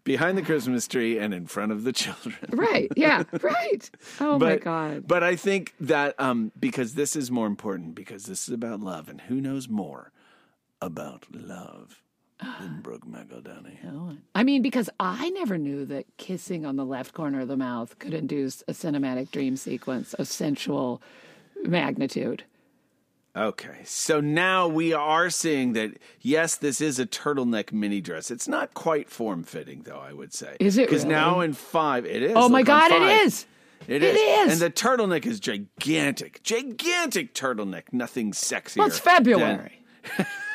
behind the christmas tree and in front of the children right. Yeah. [LAUGHS] Right. Oh my God. but i think that um because this is more important because this is about love and who knows more about love than brooke mcEldowney I mean, because I never knew that kissing on the left corner of the mouth could induce a cinematic dream sequence of sensual magnitude. Okay, so now we are seeing that yes, this is a turtleneck mini dress. It's not quite form fitting, though. I would say Is it Because really? now in five, it is. Oh my Look, on God, it is. It, it is. is. and the turtleneck is gigantic, gigantic turtleneck. Nothing sexier. Well, it's February. than [LAUGHS]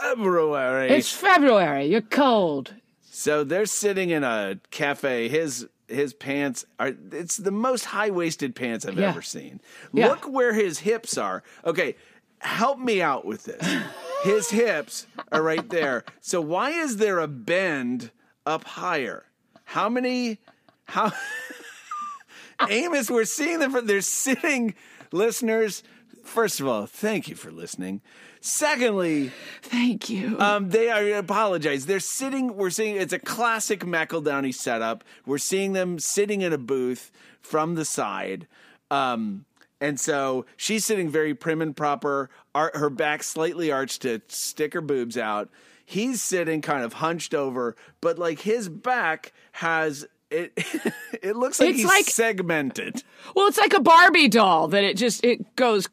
February. It's February. You're cold. So they're sitting in a cafe. His his pants are it's the most high waisted pants I've Yeah. ever seen. Yeah. Look where his hips are. Okay, help me out with this. His [LAUGHS] hips are right there. So why is there a bend up higher? How many how [LAUGHS] Amos, we're seeing them from they're sitting listeners. First of all, thank you for listening. Secondly, Thank you. um, they are apologize. They're sitting. We're seeing it's a classic McEldowney setup. We're seeing them sitting in a booth from the side, um, and so she's sitting very prim and proper. Ar- her back slightly arched to stick her boobs out. He's sitting kind of hunched over, but like his back has it. [LAUGHS] it looks like It's he's like- segmented. well, it's like a Barbie doll that it just it goes.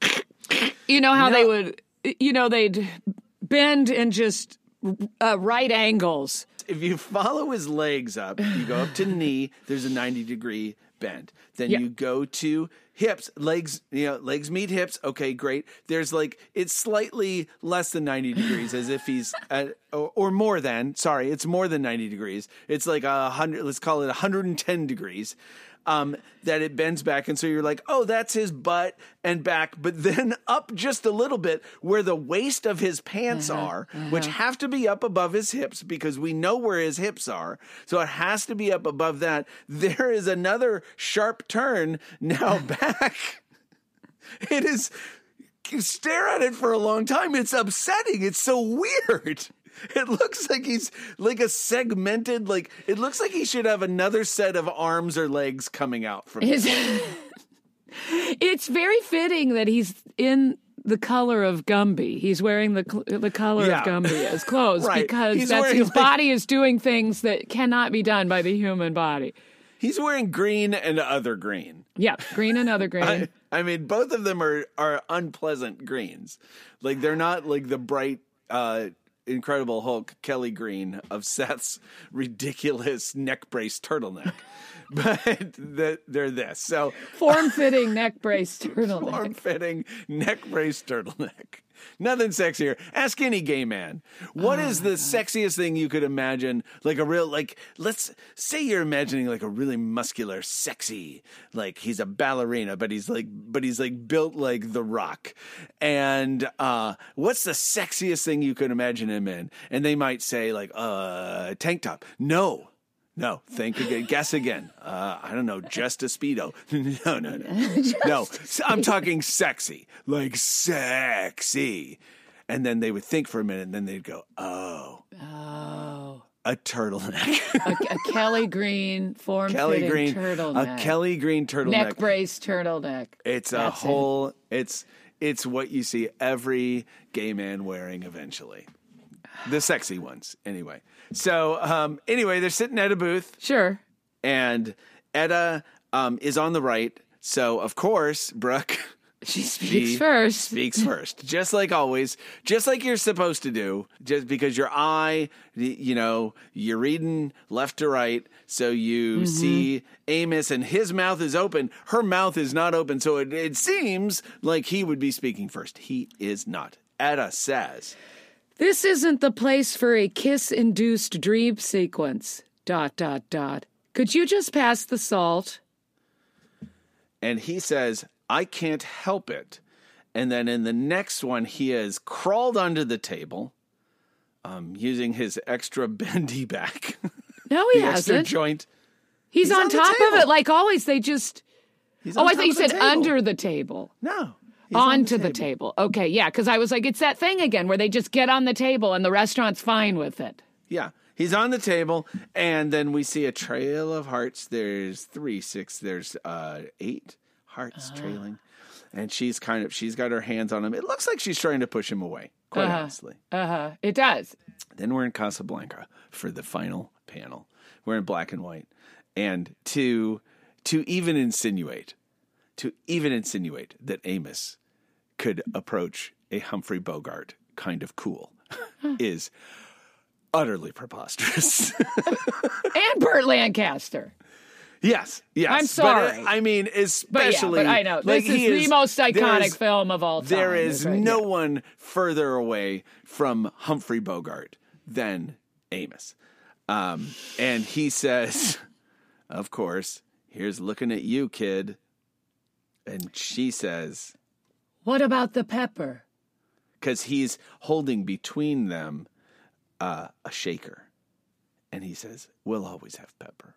You know how they would, you know, they'd bend in just uh, right angles. if you follow his legs up, you go up to knee, there's a 90 degree bend. Then Yeah. you go to hips, legs, you know, legs meet hips. Okay, great. There's like, it's slightly less than 90 degrees as if he's, [LAUGHS] at, or, or more than, sorry, it's more than 90 degrees. It's like a hundred, let's call it 110 degrees. Um, that it bends back, and so you're like, oh, that's his butt and back, but then [LAUGHS] up just a little bit where the waist of his pants are, which have to be up above his hips because we know where his hips are. So it has to be up above that. [LAUGHS] There is another sharp turn now [LAUGHS] back. It is stare at it for a long time. It's upsetting. It's so weird. [LAUGHS] It looks like he's like a segmented, like it looks like he should have another set of arms or legs coming out from It's, [LAUGHS] it's very fitting that he's in the color of Gumby. He's wearing the the color Yeah. of Gumby as clothes [LAUGHS] Right. because his like- body is doing things that cannot be done by the human body. He's wearing green and other green. Yeah, green and other green. I, I mean, both of them are are unpleasant greens. Like they're not like the bright, uh, Incredible Hulk Kelly Green of Seth's [LAUGHS] ridiculous neck brace turtleneck, [LAUGHS] but the, they're this. So Form fitting neck [LAUGHS] brace turtleneck. form fitting neck brace turtleneck. Nothing sexier. Ask any gay man. What is the sexiest thing you could imagine? Like a real, like, let's say you're imagining like a really muscular, sexy, like he's a ballerina, but he's like, but he's like built like The Rock. And uh, what's the sexiest thing you could imagine him in? And they might say, like, uh, tank top. No. No, think again. Guess again. Uh, I don't know. Just a speedo. [LAUGHS] No, no, no, [LAUGHS] no. I'm talking sexy, like sexy. And then they would think for a minute, and then they'd go, "Oh, Oh. a turtleneck. a, a Kelly Green form Kelly Green, turtleneck. a Kelly Green turtleneck. neck brace turtleneck. It's a That's it. whole. It's it's what you see every gay man wearing eventually. The sexy ones, anyway. So um, anyway, they're sitting at a booth, Sure. and Edda um, is on the right. So of course, Brooke [LAUGHS] She speaks She first. speaks first, just like always, just like you're supposed to do. Just because your eye, y- you know, you're reading left to right, so you see Amos and his mouth is open. Her mouth is not open, so it, it seems like he would be speaking first. He is not. Edda says, This isn't the place for a kiss induced dream sequence. Dot, dot, dot. Could you just pass the salt? and he says, I can't help it. And then in the next one, he has crawled under the table, um, using his extra [LAUGHS] bendy back, No, he hasn't. joint. He's, he's on, on top of it. Like always, they just. He's Oh, I thought you said table. under the table. No. He's on Onto the table. Okay, yeah, because I was like, it's that thing again where they just get on the table and the restaurant's fine with it. Yeah. He's on the table, and then we see a trail of hearts. There's three, six, there's uh, eight hearts Uh-huh. trailing. And she's kind of, she's got her hands on him. It looks like she's trying to push him away, quite Uh-huh. honestly. Uh huh. It does. Then we're in Casablanca for the final panel. We're in black and white. And to, to even insinuate, to even insinuate that Amos could approach a Humphrey Bogart kind of cool is utterly preposterous. [LAUGHS] [LAUGHS] And Burt Lancaster. yes, yes. I'm But, uh, sorry. I mean, But yeah, especially. but I know. like, This is he the most iconic is- film of all time. There is right no here. one further away from Humphrey Bogart than Amos. Um, and he says, [LAUGHS] of course, here's looking at you, kid. And she says, What about the pepper? because he's holding between them uh, a shaker. And he says, We'll always have pepper.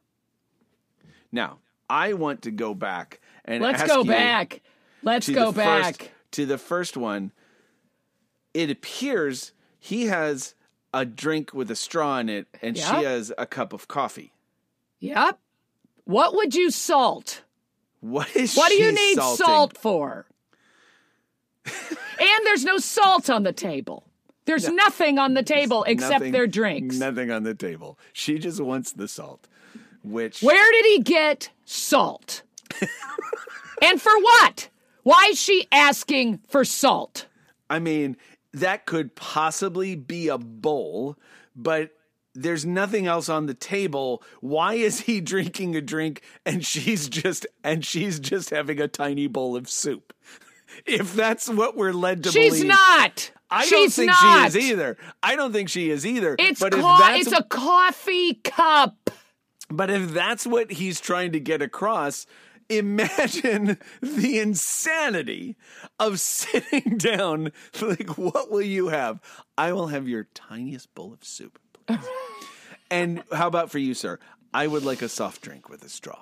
Now, I want to go back and Let's go back. Let's go the first- back. to the first one. It appears he has a drink with a straw in it, and Yeah. she has a cup of coffee. Yep. What would you salt? What is What do you need salting? salt for? and there's no salt on the table. There's nothing on the table except Nothing- their drinks. Nothing on the table. She just wants the salt, which Where did he get salt? [LAUGHS] and for what? Why is she asking for salt? I mean, that could possibly be a bowl, but there's nothing else on the table. Why is he [LAUGHS] drinking a drink and she's just and she's just having a tiny bowl of soup? [LAUGHS] If that's what we're led to She's believe. not. I She's don't think not. she is either. I don't think she is either. It's but if co- that's it's a coffee cup. But if that's what he's trying to get across, imagine [LAUGHS] the insanity of sitting down. Like, what will you have? I will have your tiniest bowl of soup, please. And how about for you, sir? I would like a soft drink with a straw.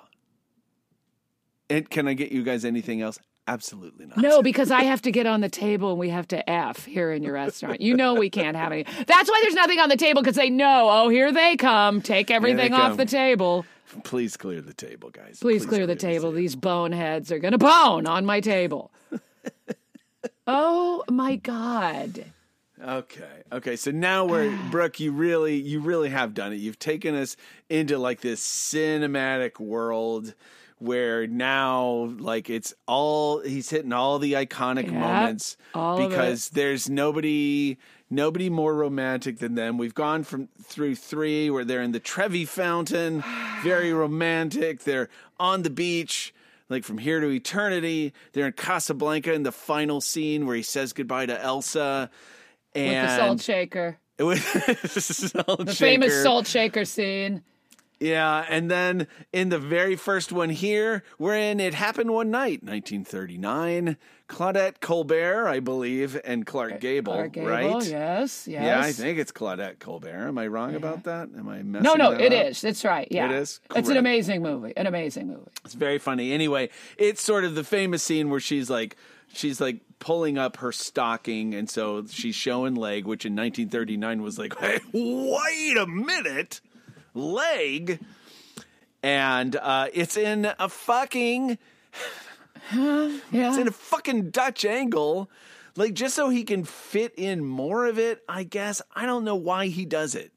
And can I get you guys anything else? Absolutely not. No, because I have to get on the table and we have to F here in your restaurant. You know we can't have any. That's why there's nothing on the table because they know, oh, here they come. Take everything off come. the table. Please clear the table, guys. Please, clear the table. These boneheads are going to bone on my table. [LAUGHS] oh my God. Okay. Okay. So now we're [SIGHS] Brooke, you really you really have done it. You've taken us into like this cinematic world where now like it's all he's hitting all the iconic Yep, moments all of it. because there's nobody nobody more romantic than them. We've gone from through 3 where they're in the Trevi fountain, [SIGHS] very romantic. They're on the beach like from here to eternity. They're in Casablanca in the final scene where he says goodbye to Elsa. [LAUGHS] With the salt shaker. with salt The famous salt shaker scene. Yeah, and then in the very first one here, we're in It Happened One Night, 1939. Claudette Colbert, I believe, and Clark eh, Gable, Clark Gable, right? Yes, yes. Yeah, I think it's Claudette Colbert. Am I wrong about that? Am I messing No, no, it up? is. It's right. Yeah. It is? It's an amazing movie. An amazing movie. It's very funny. Anyway, it's sort of the famous scene where she's like, she's like pulling up her stocking, and so she's showing leg, which in 1939 was like, [LAUGHS] hey, wait a minute, leg, and uh, it's in a fucking, Yeah. it's in a fucking Dutch angle, like just so he can fit in more of it. I guess I don't know why he does it.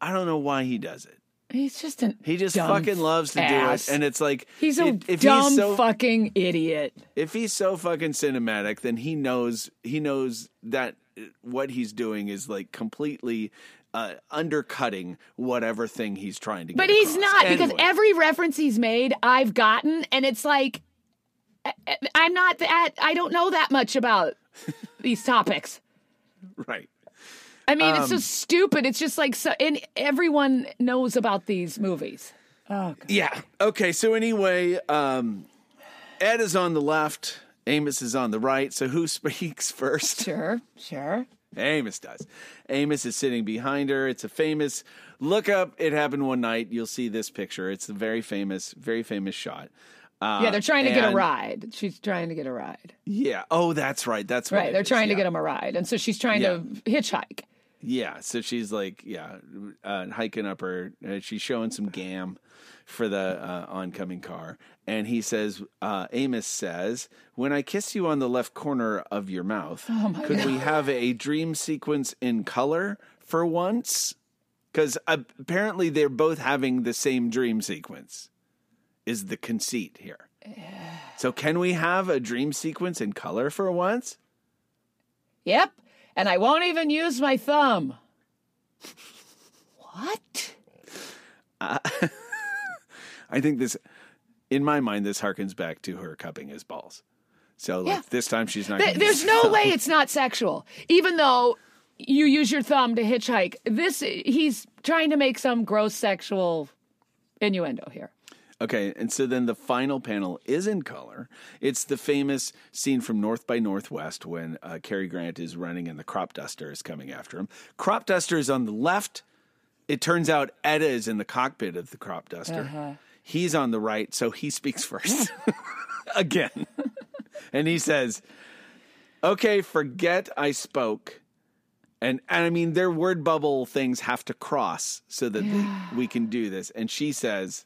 I don't know why he does it. He's just an He just fucking loves to ass. do it, and it's like He's a if, if dumb he's so fucking idiot. if he's so fucking cinematic, then he knows he knows that uh, what he's doing is like completely uh, undercutting whatever thing he's trying to. Get. But he's across. not because every reference he's made, I've gotten, and it's like I'm not that. I don't know that much about [LAUGHS] these topics. right. I mean, it's Um, so stupid. It's just like so, and everyone knows about these movies. Oh, God. Yeah. Okay. So anyway, um, Ed is on the left. Amos is on the right. So who [LAUGHS] speaks first? sure, sure. Amos does. Amos is sitting behind her. It's a famous look up. It happened one night. You'll see this picture. It's a very famous, very famous shot. Uh, Yeah, they're trying to get a ride. She's trying to get a ride. Yeah. Oh, that's right. That's what Right, it they're is. trying to get him a ride, and so she's trying to hitchhike. Yeah, so she's like, yeah, uh, hiking up her. Uh, she's showing some gam for the uh, oncoming car, and he says, uh, Amos says, "When I kiss you on the left corner of your mouth, Oh could we have a dream sequence in color for once? Because apparently they're both having the same dream sequence. Is the conceit here? So can we have a dream sequence in color for once? Yep, and I won't even use my thumb. what? Uh, [LAUGHS] I think this, in my mind, this harkens back to her cupping his balls. So like Yeah. this time she's not. Th- There's no thumb. way [LAUGHS] it's not sexual, even though you use your thumb to hitchhike. This he's trying to make some gross sexual innuendo here. Okay, and so then the final panel is in color. It's the famous scene from North by Northwest when uh, Cary Grant is running and the crop duster is coming after him. Crop duster is on the left. It turns out Edda is in the cockpit of the crop duster. Uh-huh. He's on the right, so he speaks first [LAUGHS] again. [LAUGHS] and he says, Okay, forget I spoke. And, and I mean, their word bubble things have to cross so that they, we can do this. And she says,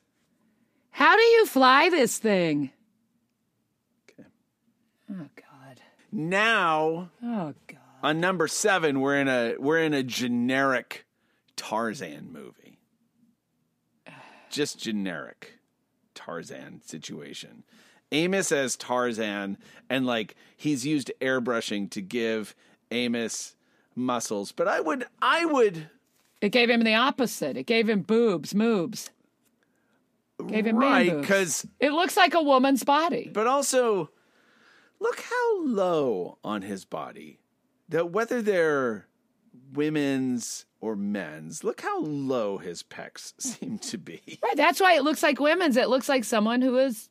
How do you fly this thing? Okay. Oh God. Now Oh God. on number seven, we're in a we're in a generic Tarzan movie. [SIGHS] Just generic Tarzan situation. Amos as Tarzan, and like he's used airbrushing to give Amos muscles. But I would I would It gave him the opposite. It gave him boobs, moobs. Gave him right because It looks like a woman's body. but also look how low on his body that whether they're women's or men's look how low his pecs [LAUGHS] seem to be Right. That's why it looks like women's. It looks like someone who was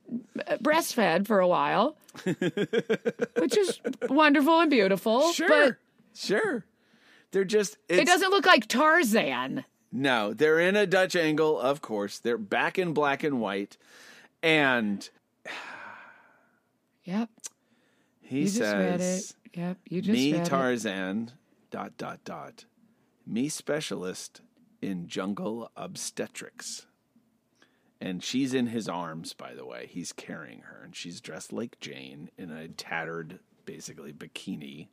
uh, breastfed for a while, [LAUGHS] which is wonderful and beautiful. But sure they're just it doesn't look like Tarzan. No they're in a dutch angle of course they're back in black and white and [SIGHS] Yep. he You just read it. says Yep. You just me read it. tarzan dot dot dot me specialist in jungle obstetrics and she's in his arms by the way he's carrying her and she's dressed like jane in a tattered basically bikini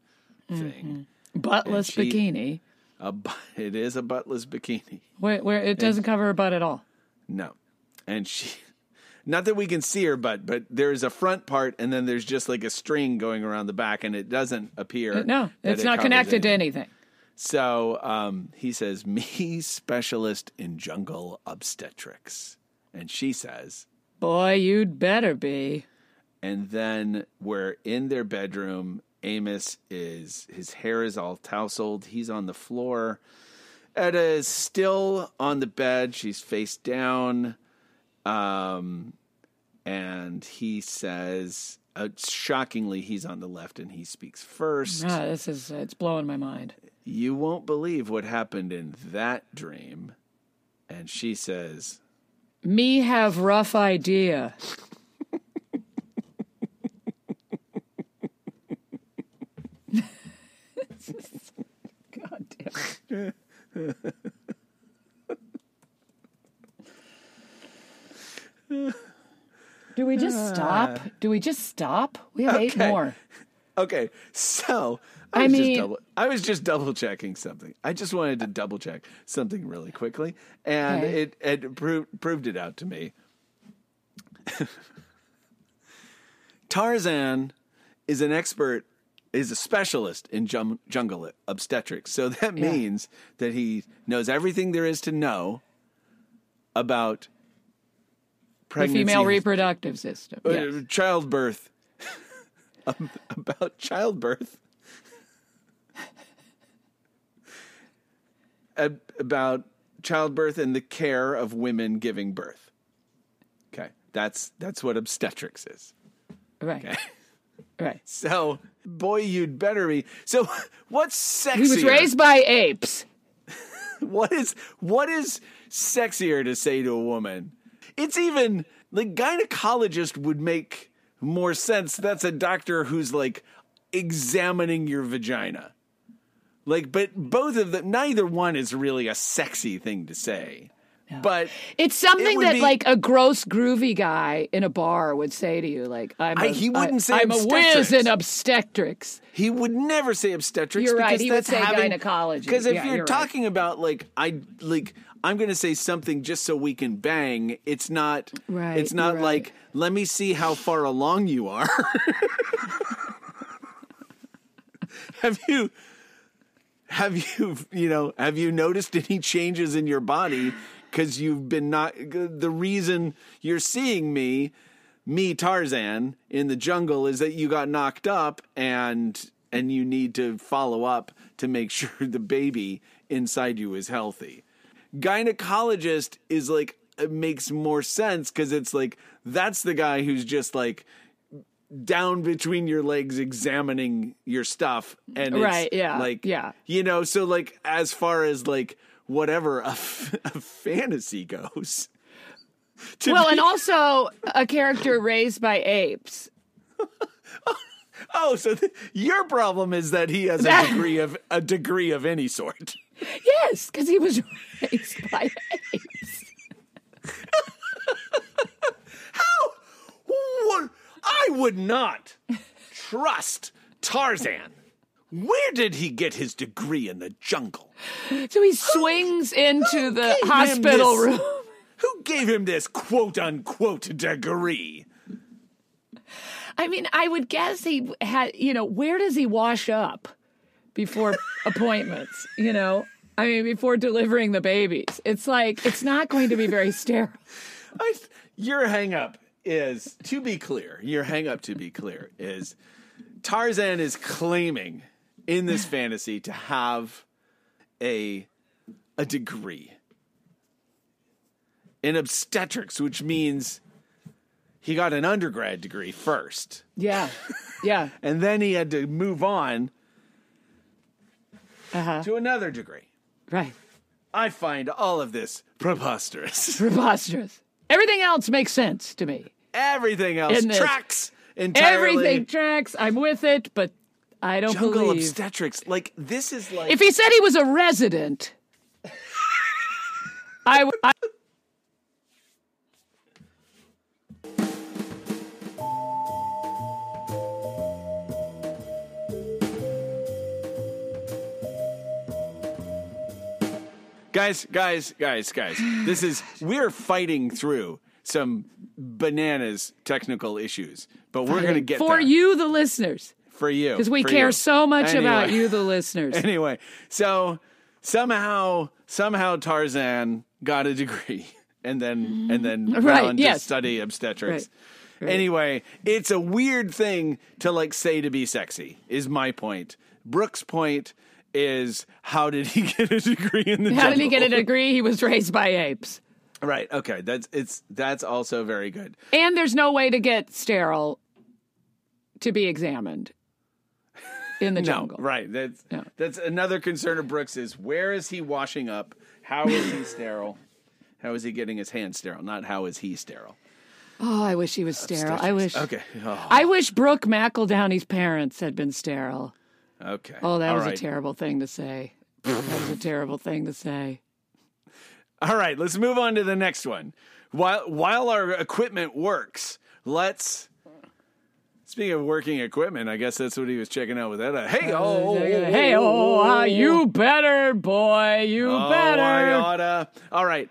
thing mm-hmm. Buttless she- bikini. A, bu- [LAUGHS] it is a buttless bikini Where, where it doesn't cover her butt at all. no and she [LAUGHS] not that we can see her butt but there's a front part and then there's just like a string going around the back and it doesn't appear No, it's it not connected to anything. anything. So um, he says, Me specialist in jungle obstetrics. And she says, Boy, you'd better be. and then we're in their bedroom. Amos is, his hair is all tousled. He's on the floor. Edda is still on the bed. She's face down. Um, and he says, uh, shockingly, he's on the left and he speaks first. Ah, this is it's blowing my mind. You won't believe what happened in that dream. And she says, Me have rough idea. Do we just ah. stop? Do we just stop? We have eight more. [LAUGHS] Okay, so I I was mean- just double, I was just double checking something. I just wanted to double check something really quickly, and Okay. it it proved proved it out to me. [LAUGHS] Tarzan is an expert, is a specialist in jum- jungle obstetrics. So that Yeah. means that he knows everything there is to know about The female reproductive system. uh, Yes. childbirth, [LAUGHS] Um, about childbirth, [LAUGHS] about childbirth and the care of women giving birth. Okay, that's that's what obstetrics is. Right. Okay. [LAUGHS] Right. So, boy, you'd better be. So, what's sexier? He was raised by apes. What is what is sexier to say to a woman? It's even the gynecologist would make more sense. That's a doctor who's like examining your vagina. Like, but both of them, neither one is really a sexy thing to say. But It's something would that be- like a gross groovy guy in a bar would say to you, like I'm. I- a- he wouldn't I- say I'm a whiz obstetrics. in obstetrics. he would never say obstetrics. You're right, because he would that's say having, gynecology. Because if Yeah, you're, you're right. talking about like I like I'm going to say something just so we can bang. It's not. Right, It's not you're like let me see how far along you are. [LAUGHS] have you? Have you? You know? Have you noticed any changes in your body? Because you've been not the reason you're seeing me me Tarzan in the jungle is that you got knocked up and and you need to follow up to make [LAUGHS] sure the baby inside you is healthy. Gynecologist is like it makes more sense cuz it's like that's the guy who's just like down between your legs examining your stuff and it's Right, yeah, like yeah. you know so like as far as like whatever a, f- [LAUGHS] a fantasy goes [LAUGHS] to Well, be- and also a character raised by apes. [LAUGHS] Oh, so th- your problem is that he has a degree of a degree of any sort. Yes, because he was raised by apes. How? What? I would not trust Tarzan. Where did he get his degree in the jungle? So he swings into the hospital this? room. Who gave him this quote unquote degree? I mean, I would guess he had, you know, where does he wash up before appointments? You know, I mean, before delivering the babies. It's like, it's not going to be very sterile. [LAUGHS] I, your hang up is, to be clear, your hang up, to be clear, is Tarzan is claiming in this [SIGHS] fantasy to have a a degree in obstetrics, which means he got an undergrad degree first, Yeah. Yeah. [LAUGHS] and then he had to move on Uh-huh. to another degree. Right. I find all of this preposterous. [LAUGHS] Preposterous. Everything else makes sense to me. Everything else In this- tracks entirely. Everything tracks. I'm with it, but I don't jungle believe. obstetrics. Like this is like if he said he was a resident, [LAUGHS] I, I guys, guys, guys, guys. This is we're fighting through some bananas technical issues, but we're gonna get for there. you, the listeners, for you because we care you. so much about you, the [LAUGHS] listeners. Anyway, so somehow somehow Tarzan got a degree [LAUGHS] and then and then went Right, on to study obstetrics. Right, right. Anyway, it's a weird thing to like say to be sexy. Is my point. Brooke's point is how did he [LAUGHS] get a degree in the How did he get a degree? He was raised by apes. Right. Okay. That's it's that's also very good. And there's no way to get sterile to be examined in the [LAUGHS] No. jungle. Right. That's No. that's another concern of Brooke's is where is he washing up? How is he sterile? How is he getting his hands sterile? Not how is he sterile. Oh, I wish he was sterile. I wish. Okay. Oh, I wish Brooke McEldowney's parents had been sterile. Okay. Oh, that All was right. a terrible thing to say. that was a terrible thing to say. All right, let's move on to the next one. While while our equipment works, let's. Speaking of working equipment, I guess that's what he was checking out with Edda. Hey, oh, Hey, oh, uh, you better, boy, you Oh, better. I oughta. All right.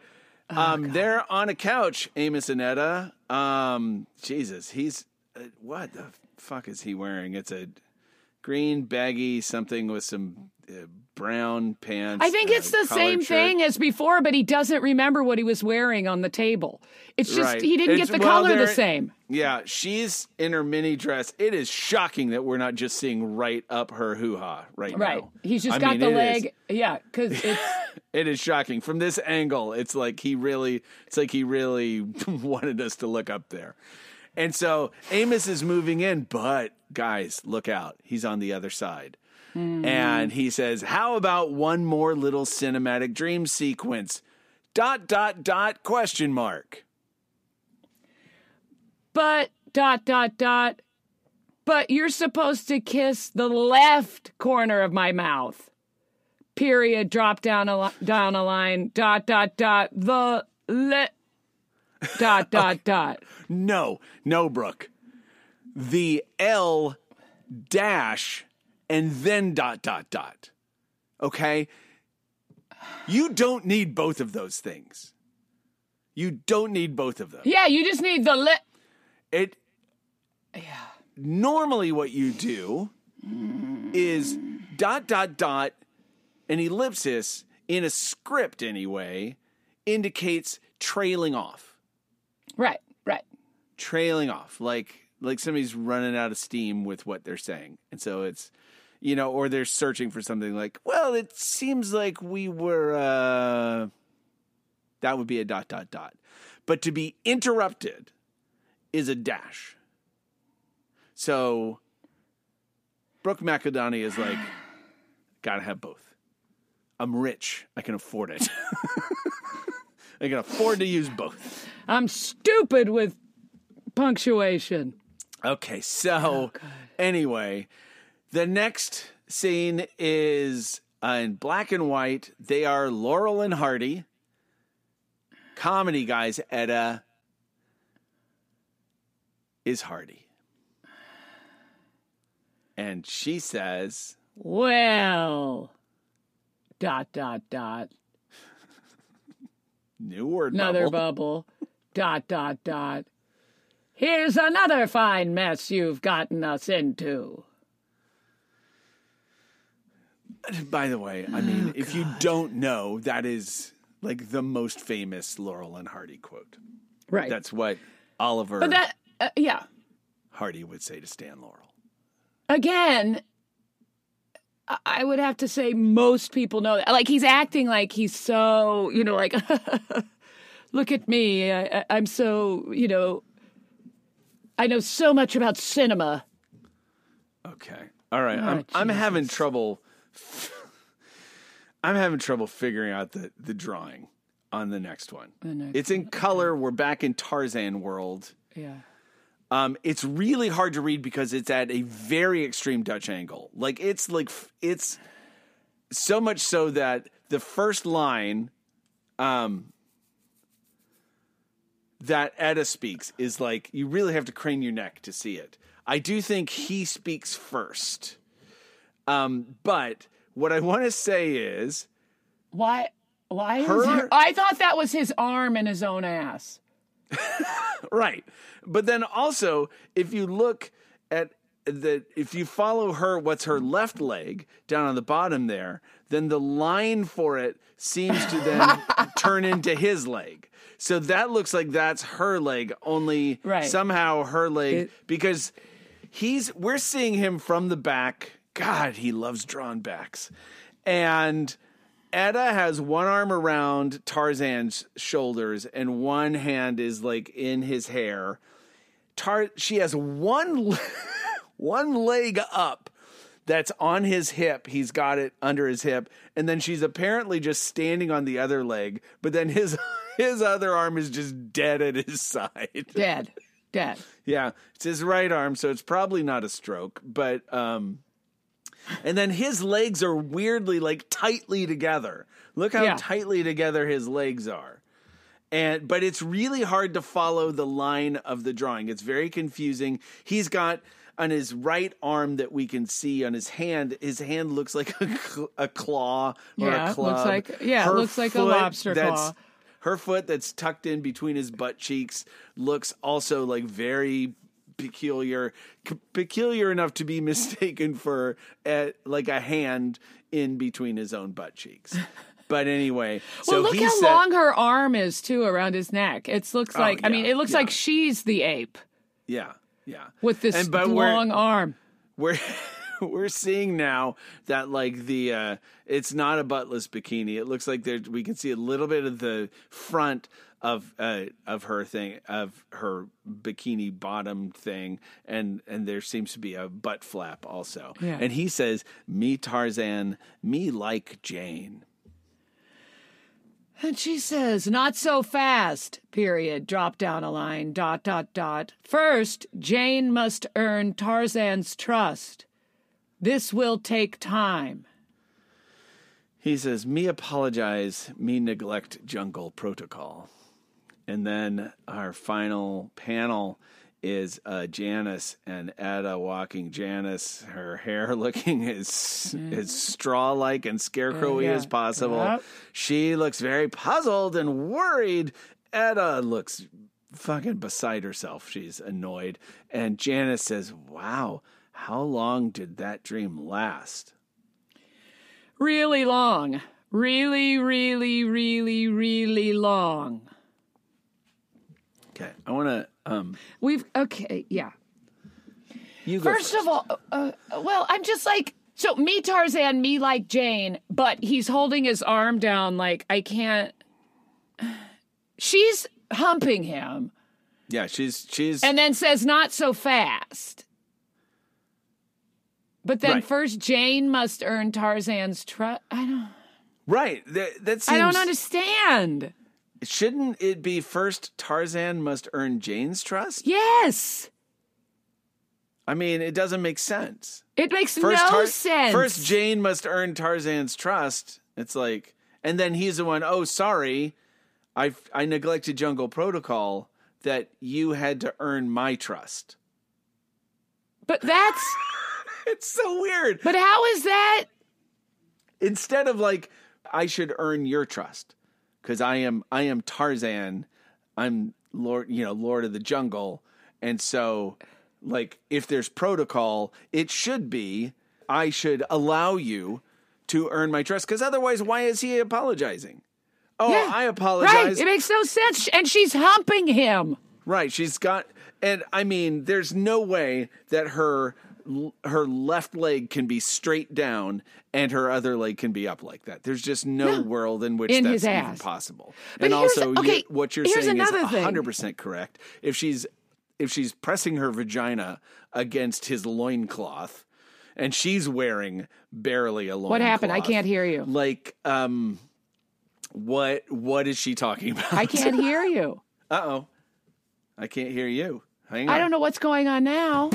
Um, they're on a couch, Amos and Edda. Um, Jesus, he's uh, what the fuck is he wearing? It's a green baggy something with some uh, brown pants. I think it's the same shirt. thing as before, but he doesn't remember what he was wearing on the table. It's just Right. he didn't It's- get the well, color the same. Yeah, she's in her mini dress. It is shocking that we're not just seeing right up her hoo ha right, now. Right. now. He's just I got mean, the it is- leg. Yeah, because it's [LAUGHS] It is shocking from this angle. It's like he really, it's like he really [LAUGHS] wanted us to look up there. And so Amos is moving in, but guys, look out. He's on the other side. Hmm. And he says, How about one more little cinematic dream sequence? Dot, dot, dot, question mark. but dot dot dot. But you're supposed to kiss the left corner of my mouth. Period. Drop down a down a line. Dot dot dot. The le. Dot [LAUGHS] dot dot. No, no, Brooke. The L dash and then dot, dot, dot. Okay? You don't need both of those things. You don't need both of them. Yeah, you just need the le. It Yeah. normally what you do is dot dot dot an ellipsis in a script anyway indicates trailing off. Right. Right. trailing off like like somebody's running out of steam with what they're saying. And so it's you know or they're searching for something like well it seems like we were uh that would be a dot dot dot. But to be interrupted is a dash. So Brooke McEldowney is like [SIGHS] gotta have both. I'm rich. I can afford it. [LAUGHS] I can afford to use both I'm stupid with punctuation. Okay, so anyway, the next scene is uh, in black and white. They are Laurel and Hardy, comedy guys. Edda is Hardy, and she says, Well, dot dot dot. [LAUGHS] "New word Another bubble." bubble. Dot dot dot. Here's another fine mess you've gotten us into. By the way, I mean, if you don't know, that is like the most famous Laurel and Hardy quote. Right. That's what Oliver but that, uh, yeah. Hardy would say to Stan Laurel. Again, I would have to say most people know that. Like he's acting like he's so, you know, like, [LAUGHS] look at me. I, I'm so, you know, I know so much about cinema. Okay. All right. I'm Oh, I'm having trouble [LAUGHS] I'm having trouble figuring out the the drawing on the next one. The next it's in color. We're back in Tarzan world. Yeah. Um, it's really hard to read because it's at a very extreme Dutch angle. Like it's like it's so much so that the first line, um, that Edda speaks is like you really have to crane your neck to see it. I do think he speaks first, um, but what I want to say is Why? Why is Her- I thought that was his arm in his own ass. [LAUGHS] Right. But then also, if you look at the, if you follow her, what's her left leg down on the bottom there, then the line for it seems to then [LAUGHS] turn into his leg. So that looks like that's her leg, only Right. somehow her leg, It- because he's, we're seeing him from the back. God, he loves drawn backs. And Edda has one arm around Tarzan's shoulders and one hand is like in his hair. Tar she has one [LAUGHS] one leg up that's on his hip. He's got it under his hip and then she's apparently just standing on the other leg, but then his [LAUGHS] his other arm is just dead at his [LAUGHS] side. Dead. Dead. Yeah, it's his right arm, so it's probably not a stroke, but um and then his legs are weirdly like tightly together. Look how Yeah. tightly together his legs are. and but it's really hard to follow the line of the drawing. It's very confusing. He's got on his right arm that we can see on his hand. His hand looks like a, cl- a claw or Yeah, a club. looks like- yeah, it looks like a lobster that's- claw. Her foot that's tucked in between his butt cheeks looks also like very peculiar, c- peculiar enough to be [LAUGHS] mistaken for uh, like a hand in between his own butt cheeks. But anyway, [LAUGHS] so well, look he how said, long her arm is too around his neck. It looks like I yeah, mean, it looks yeah. like she's the ape yeah, yeah, with this And- but long arm. we're [LAUGHS] we're seeing now that like the uh it's not a buttless bikini it looks like there we can see a little bit of the front of uh of her thing of her bikini bottom thing and and there seems to be a butt flap also Yeah. and he says me tarzan me like jane And she says, not so fast, period, drop down a line, dot, dot, dot. First, Jane must earn Tarzan's trust. This will take time. He says, Me apologize, me neglect jungle protocol. And then our final panel is uh, Janice and Edda walking Janice, her hair [LAUGHS] looking as as straw like and scarecrowy Yeah. as possible. Yep. She looks very puzzled and worried. Edda looks fucking beside herself. She's annoyed. And Janice says, Wow, how long did that dream last? Really long. Really, really, really, really long. Okay, I want to. Um, We've, okay, yeah. you go First of all, uh, well, I'm just like, so me Tarzan, me like Jane, but he's holding his arm down like I can't. [SIGHS] She's humping him Yeah, she's she's and then says, not so fast. But then Right. first, Jane must earn Tarzan's trust. I don't. right. That, that seems. I don't understand. Shouldn't it be first Tarzan must earn Jane's trust? Yes, I mean, it doesn't make sense. it makes First, no Tar- sense. First, Jane must earn Tarzan's trust. It's like, and then he's the one. Oh, sorry, I I neglected Jungle Protocol. That you had to earn my trust. but that's. [LAUGHS] It's so weird. But how is that? instead of like I should earn your trust because I am I am Tarzan, I'm Lord, you know, Lord of the Jungle, and so like if there's protocol, it should be I should allow you to earn my trust because otherwise, why is he apologizing? Oh, Yeah. I apologize. Right, it makes no sense. And she's humping him. Right, she's got, and I mean, there's no way that her her left leg can be straight down and her other leg can be up like that. There's just no, No. world in which In that's even possible. But and also, you- okay, what you're saying is another 100 percent correct. If she's if she's pressing her vagina against his loincloth and she's wearing barely a loincloth. What happened? I can't hear you. Like, um, what what is she talking about? I can't hear you. [LAUGHS] Uh oh. I can't hear you. Hang on. I don't know what's going on now.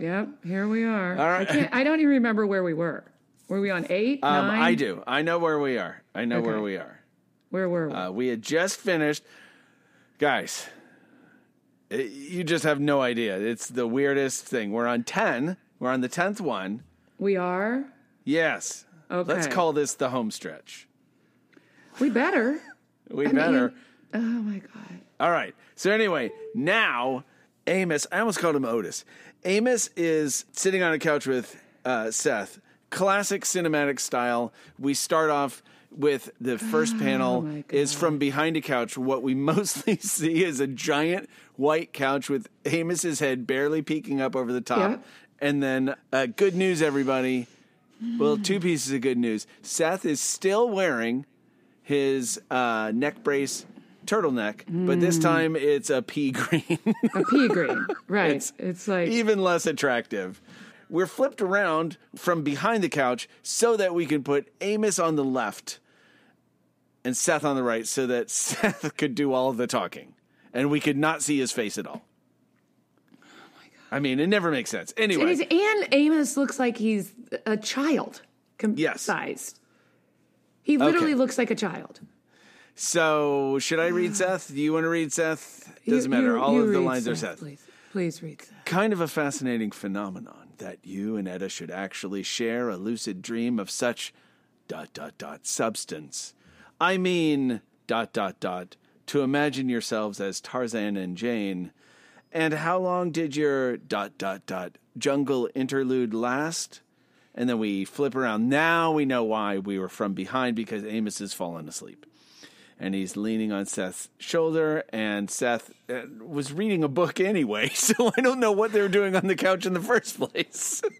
Yep, here we are. All right. I, can't, I don't even remember where we were. Were we on eight? Um, nine? I do. I know where we are. I know where we are. Where were we? Uh, we had just finished. Guys, i- you just have no idea. It's the weirdest thing. We're on 10. We're on the 10th one. we are. Yes. Okay. Let's call this the home stretch. We better. We I better. mean, oh my god. All right. So anyway, now Amos, I almost called him Otis. Amos is sitting on a couch with uh, Seth. Classic cinematic style. We start off with the first panel Oh my is from behind a couch. What we [LAUGHS] mostly see is a giant white couch with Amos's head barely peeking up over the top. Yeah. And then uh, good news, everybody. Well, two pieces of good news. Seth is still wearing his uh, neck brace turtleneck, but this Mm. time it's a pea [LAUGHS] green, A pea green. Right. It's It's, like even less attractive. We're flipped around from behind the couch so that we can put Amos on the left and Seth on the right so that [LAUGHS] Seth could do all of the talking. and we could not see his face at all. I mean, it never makes sense. Anyway, And, and Amos looks like he's a child com- Yes. sized. He literally Okay. looks like a child. So should I read [SIGHS] Seth? Do you want to read Seth? Doesn't You- matter. you- All you of the lines are Seth. Please, please read Seth. Kind of a fascinating phenomenon that you and Edda should actually share a lucid dream of such dot dot dot substance. I mean dot dot dot to imagine yourselves as Tarzan and Jane. And how long did your dot dot dot jungle interlude last? And then we flip around. Now we know why we were from behind because Amos has fallen asleep. And he's leaning on Seth's shoulder, and Seth uh, was reading a book anyway, [LAUGHS] so I don't know what they were doing on the couch in the first place. [LAUGHS]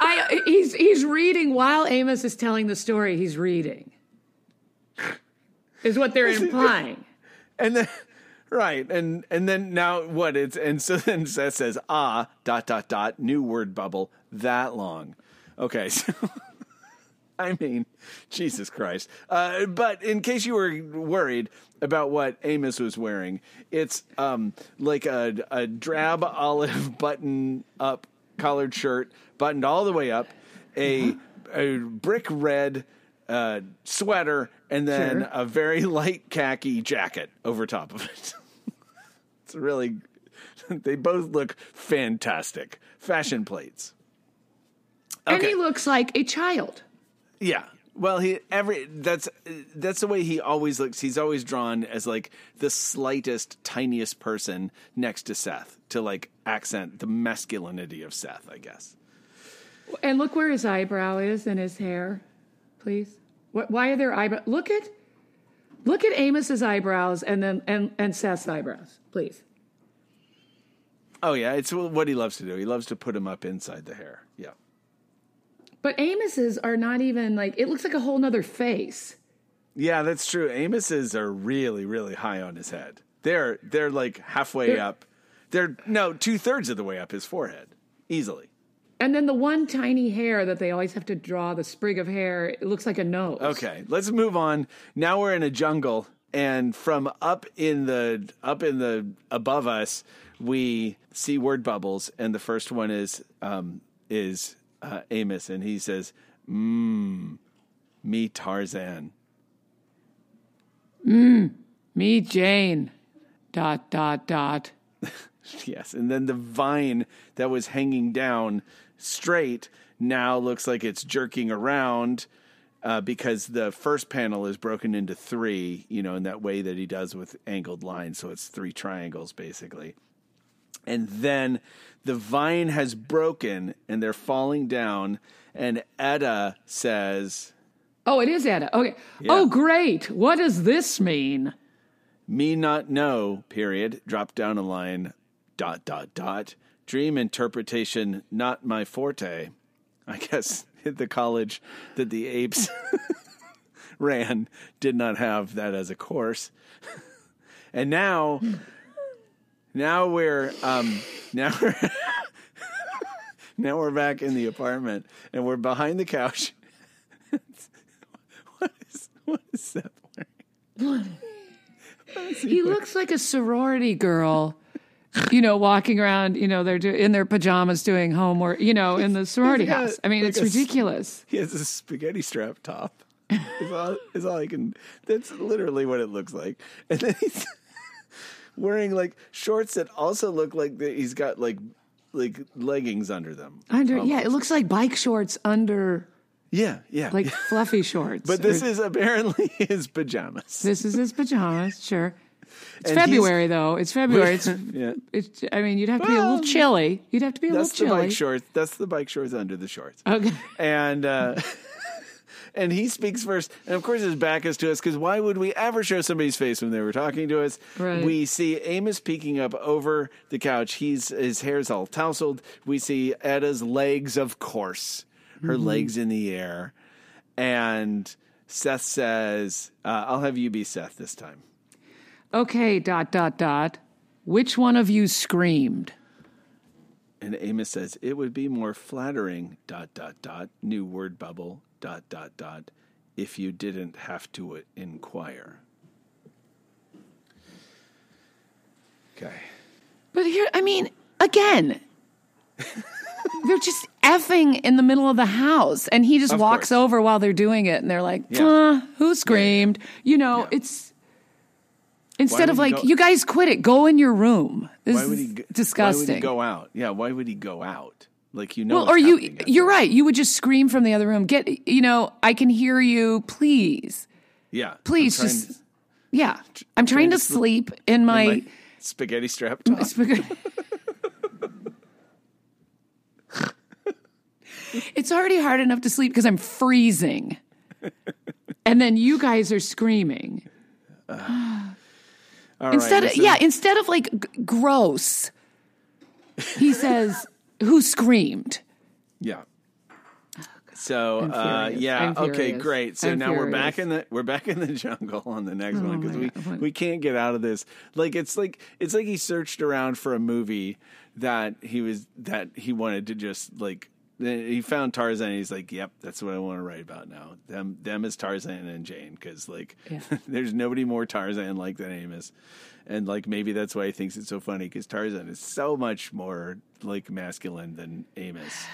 I he's he's reading while Amos is telling the story. He's reading. Is what they're [LAUGHS] implying. and then, right, and and then now what? It's and so then Seth says, "Ah, dot dot dot, new word bubble that long." Okay, so [LAUGHS] I mean, Jesus Christ. Uh, but in case you were worried about what Amos was wearing, it's um, like a, a drab olive [LAUGHS] button up collared shirt, buttoned all the way up, a, a brick red uh, sweater, and then Sure. a very light khaki jacket over top of it. [LAUGHS] it's really, they both look fantastic. Fashion plates. And Okay. he looks like a child. Yeah. Well, he every that's that's the way he always looks. He's always drawn as like the slightest, tiniest person next to Seth to like accent the masculinity of Seth, I guess. And look where his eyebrow is and his hair, please. What, why are there eyebrows? Look at, look at Amos's eyebrows and then and and Seth's eyebrows, please. Oh yeah, it's what he loves to do. He loves to put him up inside the hair. Yeah. But Amos's are not even like it looks like a whole nother face. Yeah, that's true. Amos's are really, really high on his head. They're they're like halfway They're- up. They're no two thirds of the way up his forehead, easily. And then the one tiny hair that they always have to draw, the sprig of hair, it looks like a nose. Okay, let's move on. Now we're in a jungle, and from up in the up in the above us, we see word bubbles, and the first one is um, is uh, Amos, and he says, "Mmm, me Tarzan." Mmm, me, Jane. Dot dot dot. [LAUGHS] Yes, and then the vine that was hanging down straight now looks like it's jerking around uh, because the first panel is broken into three, you know, in that way that he does with angled lines. So it's three triangles basically. And then the vine has broken and they're falling down. And Edda says, Oh, it is Edda. Okay. Oh, great. What does this mean? Me not know, period. Drop down a line, dot, dot, dot. Dream interpretation, not my forte. I guess [LAUGHS] the college that the apes [LAUGHS] ran did not have that as a course. [LAUGHS] and now, now we're, um, now we're, [LAUGHS] now we're back in the apartment and we're behind the couch. [LAUGHS] what is, what is Seth wearing? [LAUGHS] He looks like a sorority girl. You know, walking around, you know, they're do- in their pajamas doing homework, you know, in the sorority got, house. I mean, like, it's a ridiculous. He has a spaghetti strap top. Is all, is all I can. That's literally what it looks like. And then he's wearing like shorts that also look like that he's got like like leggings under them. Under, yeah, it looks like bike shorts under Yeah, yeah. like [LAUGHS] fluffy shorts. but this Or- is apparently [LAUGHS] his pajamas. this is his pajamas, sure. It's And February though. It's February. It's, [LAUGHS] yeah. it's. I mean, you'd have to be a little chilly. You'd have to be a little chilly. That's the bike shorts. That's the bike shorts under the shorts. Okay. and uh, and he speaks first, and of course his back is to us because why would we ever show somebody's face when they were talking to us? Right. We see Amos peeking up over the couch. He's his hair's all tousled. We see Edda's legs, of course, her Mm-hmm. legs in the air, and Seth says, uh, "I'll have you be Seth this time." Okay. Dot dot dot. Which one of you screamed? And Amos says, "It would be more flattering." Dot dot dot. New word bubble. Dot dot dot. If you didn't have to inquire. Okay. But here, I mean, again, [LAUGHS] they're just effing in the middle of the house, and he just Of walks course. over while they're doing it, and they're like, Yeah. "Uh, "Who screamed?" You know, Yeah. it's instead of like, go- "You guys quit it. Go in your room." This Why would is he? g- disgusting. Why would he go out? Yeah. Why would he go out? Like you know. well, or you you're there. right. You would just scream from the other room. Get, you know, I can hear you. Please, Yeah. Please, just to- yeah. I'm trying to to sl- sleep in my. my spaghetti strap top. [LAUGHS] it's already hard enough to sleep because I'm freezing. and then you guys are screaming. All right, Instead of yeah, instead of like g- gross, he says, "Who screamed?" Yeah. So uh, yeah, okay, great. So I'm now we're back. Oh in the we're back in the [LAUGHS] jungle on the next one because we God. we can't get out of this. Like it's like it's like he searched around for a movie that he was that he wanted to just like he found Tarzan. And he's like, "Yep, that's what I want to write about now. Them them as Tarzan and Jane because like Yeah. [LAUGHS] there's nobody more Tarzan like than Amos." And like maybe that's why he thinks it's so funny because Tarzan is so much more like masculine than Amos.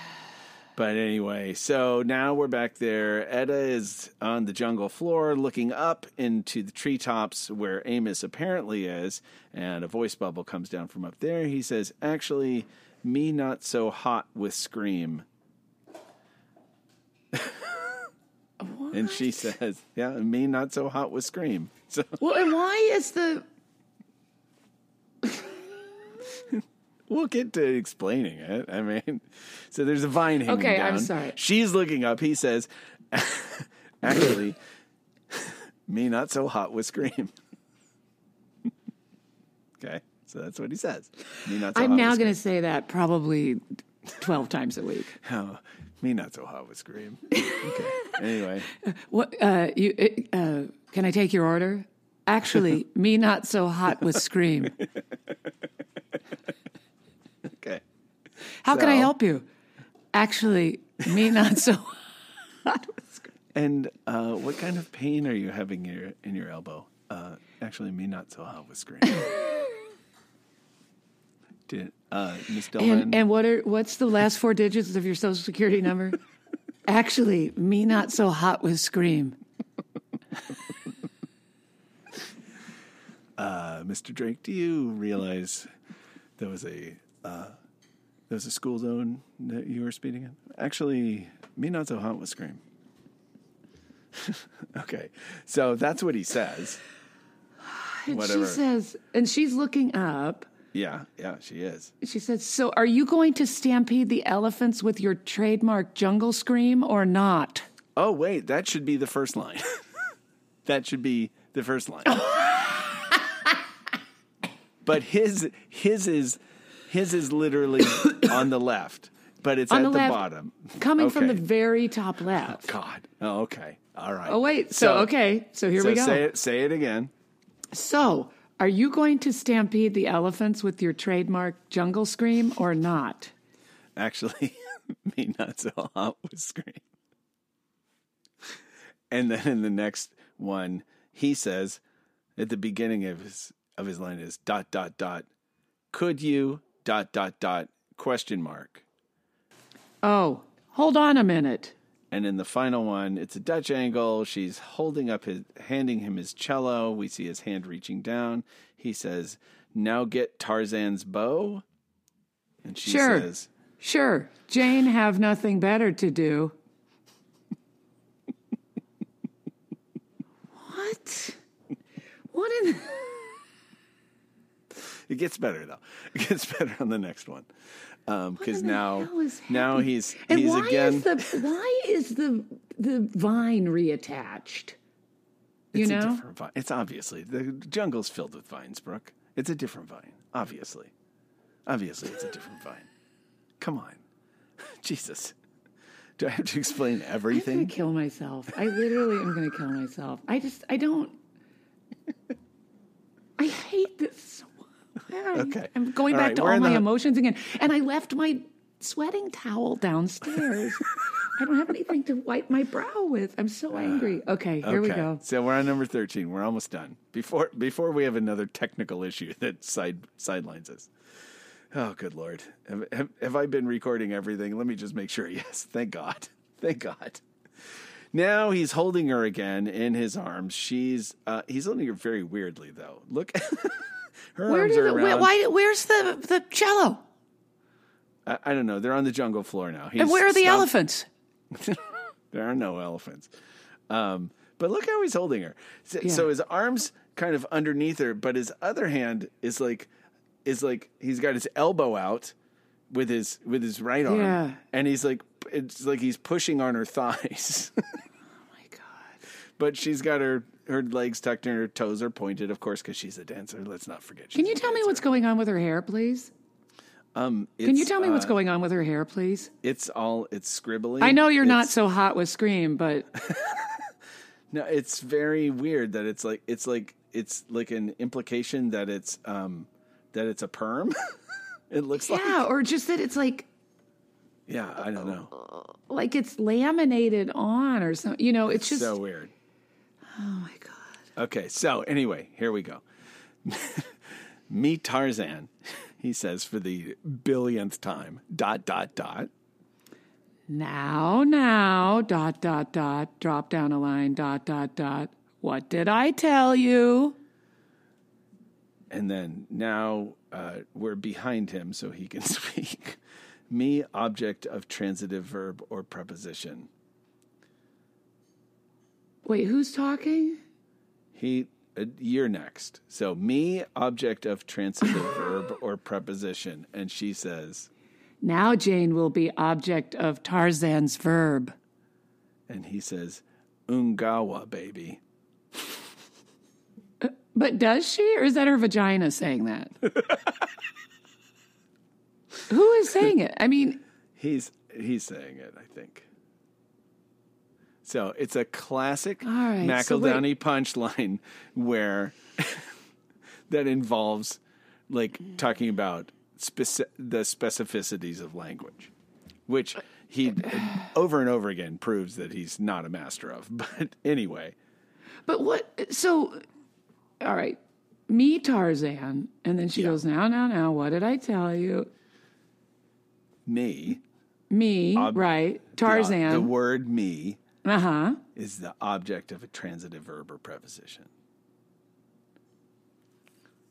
But anyway, so now we're back there. Edda is on the jungle floor looking up into the treetops where Amos apparently is, and a voice bubble comes down from up there. He says, Actually, me not so hot with Scream. And she says, Yeah, me not so hot with Scream. [LAUGHS] So Well, and why is the [LAUGHS] we'll get to explaining it. I mean, so there's a vine hanging Okay, down. I'm sorry. She's looking up. He says, [LAUGHS] actually, me not so hot with Scream. okay, so that's what he says. Me not so I'm now going to say that probably 12 times a week. Oh, me not so hot with Scream. [LAUGHS] Okay, anyway. What uh you uh can I take your order? Actually, [LAUGHS] me not so hot with scream. Okay. How can I help you? Actually, me not so [LAUGHS] hot with scream. And uh, what kind of pain are you having in your, in your elbow? Uh, actually, me not so hot with Scream. Did uh, Delman? And and what are what's the last four digits of your social security number? [LAUGHS] Actually, me not so hot with scream. [LAUGHS] Uh, Mr. Drake, do you realize there was a uh, there was a school zone that you were speeding in? Actually, me not so hot with Scream. [LAUGHS] okay, so that's what he says. [SIGHS] And Whatever. she says, and she's looking up. Yeah, yeah, she is. She said, "So, are you going to stampede the elephants with your trademark jungle scream or not?" Oh wait, that should be the first line. [LAUGHS] that should be the first line. [LAUGHS] but his his is his is literally [COUGHS] on the left, but it's On at the left. bottom. Coming from the very top left. Oh, God. Oh, okay. All right. Oh wait, so, okay, so here so we go. say it. Say it again. So, are you going to stampede the elephants with your trademark jungle scream or not? Actually, [LAUGHS] me not so hot with scream. And then in the next one, he says at the beginning of his of his line is dot dot dot. Could you dot dot dot question mark? Oh, hold on a minute. And in the final one, it's a Dutch angle. She's holding up his, handing him his cello. We see his hand reaching down. He says, "Now get Tarzan's bow." And she Sure. says, Sure, Jane have nothing better to do. [LAUGHS] what? What in It gets better though. [LAUGHS] It gets better on the next one um, because the now now he's And he's why again. is the why is the the vine reattached? You it's know? a different vine. It's obviously the jungle's filled with vines, Brooke. It's a different vine. Obviously, obviously, it's a different vine. Come on, [LAUGHS] Jesus. Do I have to explain I'm gonna everything? kill myself. I literally am gonna kill myself. I just I don't [LAUGHS] I hate this so. Okay. I'm going All back right, to all my the- emotions again. And I left my sweating towel downstairs. [LAUGHS] I don't have anything to wipe my brow with. I'm so angry. Okay, here we go. So we're on number thirteen. We're almost done. Before before we have another technical issue [LAUGHS] that side sidelines us. Oh, good lord! Have, have, have I been recording everything? Let me just make sure. [LAUGHS] Yes, thank God. Thank God. Now he's holding her again in his arms. She's uh, he's holding her very weirdly though. Look, her Where arms are the, around. why? Where's the the cello? I, I don't know. They're on the jungle floor now. And where are the elephants? [LAUGHS] There are no elephants. Um, but look how he's holding her. So, Yeah. so his arms kind of underneath her, but his other hand is like is like he's got his elbow out with his with his right arm, Yeah. and he's like it's like he's pushing on her [LAUGHS] thighs. Oh my god! but she's got her her legs tucked and her toes are pointed, of course, because she's a dancer. Let's not forget. Can you tell me what's going on with her hair, please? Um, Can you tell me what's uh, going on with her hair, please? It's all it's scribbly. I know you're not so hot with Scream, but [LAUGHS] No, it's very weird that it's like it's like it's like an implication that it's um that it's a perm. [LAUGHS] it looks like yeah, or just that it's like yeah, I don't know. like it's laminated on or something. You know, it's just so weird. oh my. Okay, so anyway, here we go. [LAUGHS] Meet Tarzan, [LAUGHS] he says for the billionth time. Dot dot dot. Now, now, dot, dot, dot, drop down a line, dot, dot, dot. What did I tell you? And then now uh, we're behind him so he can [LAUGHS] speak. Me, object of transitive verb or preposition. Wait, who's talking? He, uh, you're next. So me, object of transitive [LAUGHS] verb or preposition, and she says, Now Jane will be object of Tarzan's verb. and he says, "Ungawa, baby." [LAUGHS] But does she, or is that her vagina saying that? [LAUGHS] Who is saying it? I mean, He's he's saying it, I think. So it's a classic All right, so punchline where [LAUGHS] that involves like talking about speci- the specificities of language, which he [SIGHS] over and over again proves that he's not a master of. [LAUGHS] But anyway, but what? So, all right, me Tarzan, and then she Yeah. goes, "Now, now, now, what did I tell you?" me, Me, right? the- the word me Uh huh. is the object of a transitive verb or preposition.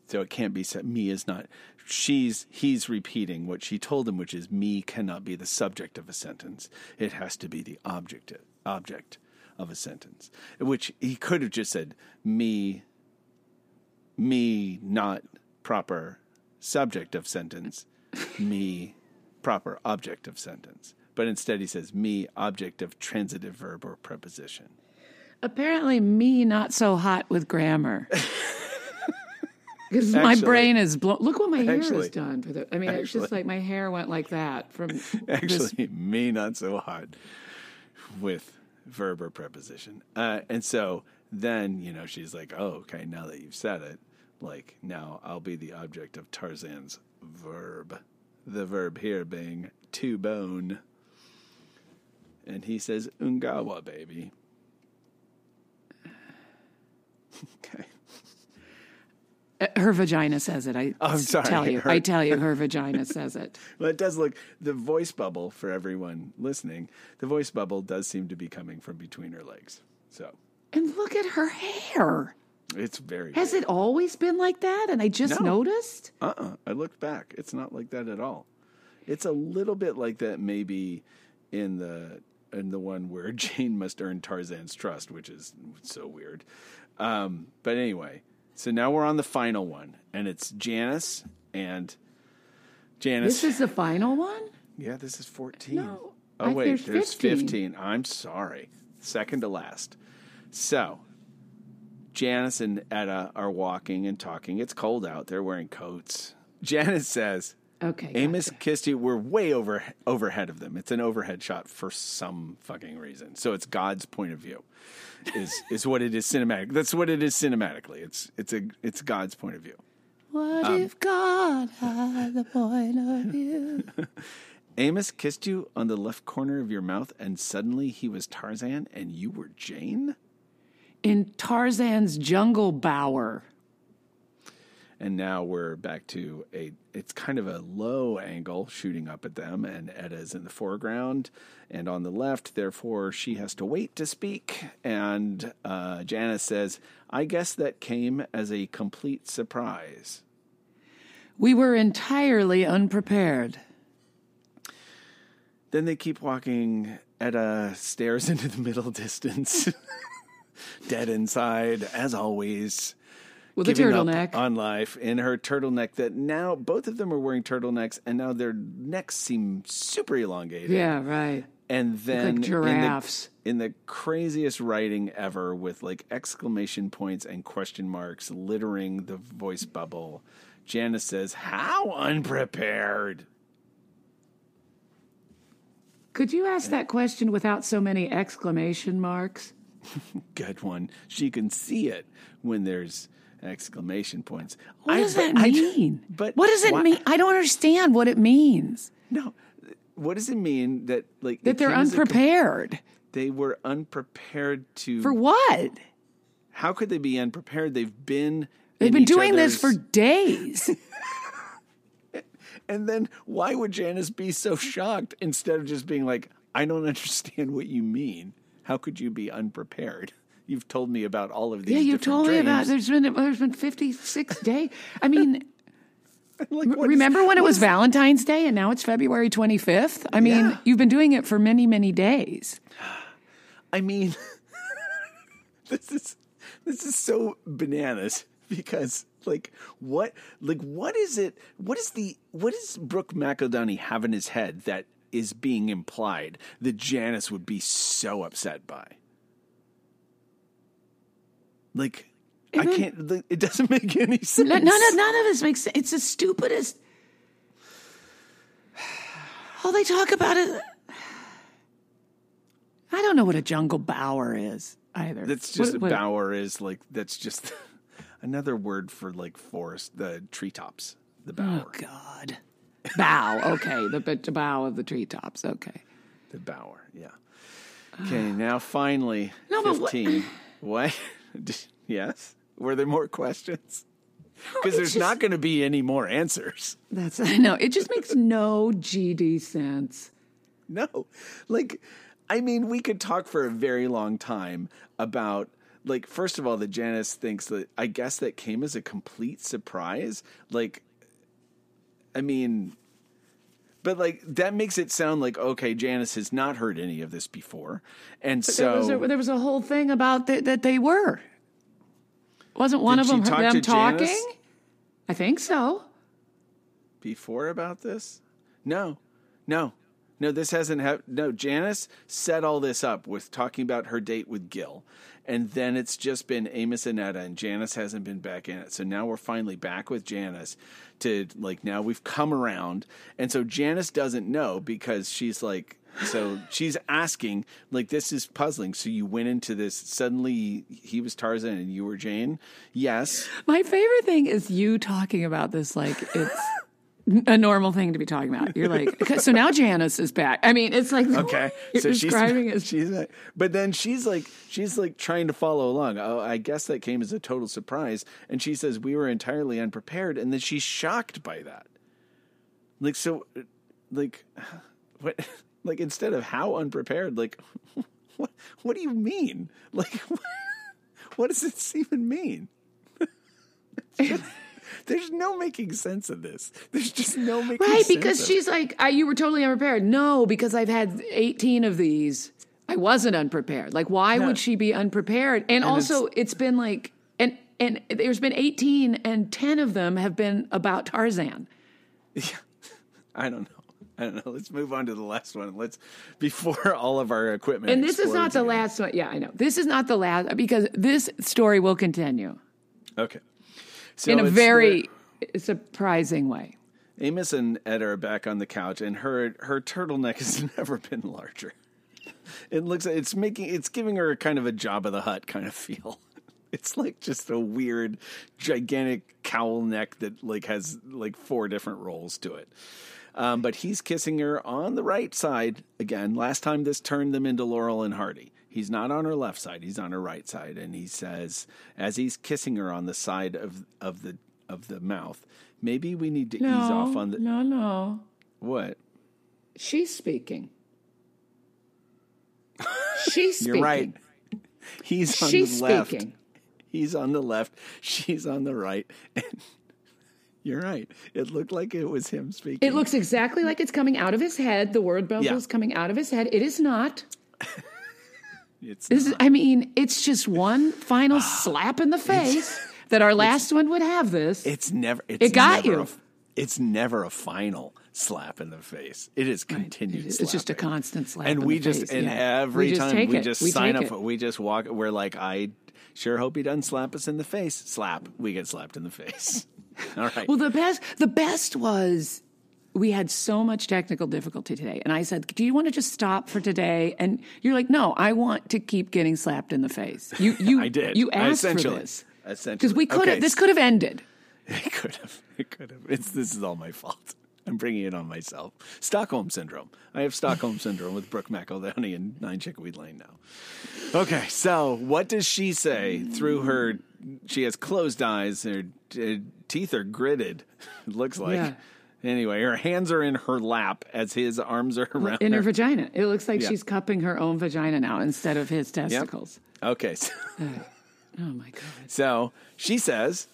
So it can't be said me is not she's he's repeating what she told him, which is me cannot be the subject of a sentence. It has to be the object object of a sentence. Which he could have just said me me not proper subject of sentence, me proper object of sentence. But instead he says me object of transitive verb or preposition. Apparently, me not so hot with grammar. [LAUGHS] Because my brain is blown. Look what my hair Actually- has done for the. I mean, it's just like my hair went like that from. [LAUGHS] this- Actually, me not so hot with verb or preposition. Uh, and so then, you know, she's like, oh, okay, now that you've said it, like, now I'll be the object of Tarzan's verb. The verb here being to bone. And he says, ungawa, baby. [LAUGHS] okay. Uh, her vagina says it. I Oh, I'm sorry. tell you. Her- I tell you, her [LAUGHS] vagina says it. Well, it does look the voice bubble for everyone listening. The voice bubble does seem to be coming from between her legs. So And look at her hair. it's very. Has it always been like that? And I just No. noticed. Uh uh I looked back. It's not like that at all. It's a little bit like that maybe in the in the one where [LAUGHS] Jane must earn Tarzan's trust, which is so weird. Um, but anyway, so now we're on the final one, and it's Janice and Janice. This is the final one. Yeah, this is 14. No, oh, I- wait, there's there's 15. 15. I'm sorry. Second to last. So, Janice and Edda are walking and talking. It's cold out. They're wearing coats. [LAUGHS] Janice says, Okay. Amos gotcha. kissed you. We're way over overhead of them. It's an overhead shot for some fucking reason. So it's God's point of view. Is [LAUGHS] is what it is cinematic. That's what it is cinematically. It's it's a it's God's point of view. What Um, if God had the point of [LAUGHS] view? Amos kissed you on the left corner of your mouth, and suddenly he was Tarzan and you were Jane? In Tarzan's jungle bower. And now we're back to a, it's kind of a low angle shooting up at them, and Edda's in the foreground and on the left. Therefore, she has to wait to speak. And uh, Janice says, I guess that came as a complete surprise. We were entirely unprepared. Then they keep walking. Edda stares [LAUGHS] into the middle distance, [LAUGHS] dead inside, as always. With a turtleneck. on life in her turtleneck. That now both of them are wearing turtlenecks, and now their necks seem super elongated. yeah, right. and then in the- giraffes. in the, craziest writing ever, with like exclamation points and question marks littering the voice bubble. Janice says, "How unprepared." Could you ask that question without so many exclamation marks? [LAUGHS] Good one. She can see it when there's exclamation points. What I- does but that I- mean? but what does it why- mean? I don't understand what it means. No. What does it mean that like That they're came as a unprepared. they were unprepared to For what? How could they be unprepared? They've been They've been doing this for days. [LAUGHS] And then why would Janice be so shocked instead of just being like, I don't understand what you mean. How could you be unprepared? You've told me about all of these. yeah, you've told me about. There's been there's been 56 [LAUGHS] days. I mean, [LAUGHS] Like, remember when it was Valentine's Day and now it's February 25th? I mean, Yeah. you've been doing it for many many days. I mean, [LAUGHS] this is this is so bananas because like what like what is it? What is the what does Brooke McEldowney have in his head that is being implied that Janice would be so upset by? Like. I then- can't. like, It doesn't [LAUGHS] make any sense. None none of, none of this makes sense. It's the stupidest. All they talk about is. I don't know what a jungle bower is either. That's just What- what- bower is like that's just [LAUGHS] another word for like forest, the treetops, the oh, bower, Oh God. Bow. Okay, the, the bow of the treetops. Okay. the bower. Yeah. Okay, now finally, No, but what- [LAUGHS] What? [LAUGHS] yes. Were there more questions? Because there's just- not going to be any more answers. That's I know. It just makes no GD sense. No. Like, I mean, we could talk for a very long time about, like, first of all, that Janice thinks that, I guess that came as a complete surprise. Like, I mean, but like, that makes it sound like, okay, Janice has not heard any of this before. And There so. was a, there was a whole thing about th- that they were. Wasn't one of them talk them talking? Janice? I think so. before about this? No, no, no. This hasn't happened. No, Janice set all this up with talking about her date with Gil, and then it's just been Amos and Edda, and Janice hasn't been back in it. So now we're finally back with Janice to like now we've come around, and so Janice doesn't know because she's like. So she's asking, like, this is puzzling. So you went into this, suddenly he was Tarzan and you were Jane? Yes. My favorite thing is you talking about this like it's [LAUGHS] a normal thing to be talking about. You're like, [LAUGHS] so now Janice is back. I mean, it's like Okay, so describing [LAUGHS] she's it. she's not, but then she's like she's like trying to follow along. Oh, I guess that came as a total surprise, and she says we were entirely unprepared, and then she's shocked by that. Like so, like [SIGHS] what? [LAUGHS] Like instead of how unprepared, like what? What do you mean? Like what, what does this even mean? There's no making sense of this. There's just no making Right, sense Right, because she's like, I, you were totally unprepared. No, because I've had 18 of these. I wasn't unprepared. Like, why No. would she be unprepared? And, also, it's been like, and and there's been 18, and 10 of them have been about Tarzan. Yeah, [LAUGHS] I don't know. I don't know. Let's move on to the last one. Let's before all of our equipment. And this is not the again. last one. Yeah, I know. This is not the last because this story will continue Okay. So in a very surprising way. Amos and Ed are back on the couch, and her her turtleneck [LAUGHS] has never been larger. It looks it's making it's giving her kind of a Jabba the Hutt kind of feel. [LAUGHS] It's like just a weird, gigantic cowl neck that like has like four different rolls to it. Um, but he's kissing her on the right side again. Last time this turned them into Laurel and Hardy. He's not on her left side; he's on her right side, and he says, as he's kissing her on the side of of the of the mouth, maybe we need to No, ease off on the no, no. what? She's speaking. [LAUGHS] She's speaking. You're right. He's on She's the left. speaking. He's on the left. She's on the right. And [LAUGHS] you're right. It looked like it was him speaking. It looks exactly like it's coming out of his head. The word bubble Yeah. is coming out of his head. It is not. [LAUGHS] It's This is, I mean, it's just one final [SIGHS] slap in the face [LAUGHS] that our last one would have this. It's never. It's It got never you. A, it's never a final slap in the face. It is continued. It's just a constant slap. And in we the just face, and yeah. every just time we just we sign up, it. for, we just walk. We're like, I sure hope he doesn't slap us in the face. Slap. We get slapped in the face. [LAUGHS] All right. Well, the best, the best was we had so much technical difficulty today, and I said, "Do you want to just stop for today?" And you're like, "No, I want to keep getting slapped in the face." You, [LAUGHS] you, I did. You asked for this Essentially. because we could Okay, have. This could have ended. [LAUGHS] It could have. It could have. It's this is all my fault. I'm bringing it on myself. Stockholm syndrome. I have Stockholm [LAUGHS] syndrome with Brooke McEldowney and Nine Chickweed Lane now. Okay, so what does she say through her? She has closed eyes. Her uh, teeth are gritted. It looks like. Yeah. Anyway, her hands are in her lap as his arms are around in her her. vagina. It looks like Yeah. she's cupping her own vagina now instead of his testicles. Okay, so, [LAUGHS] Oh my god. so she says,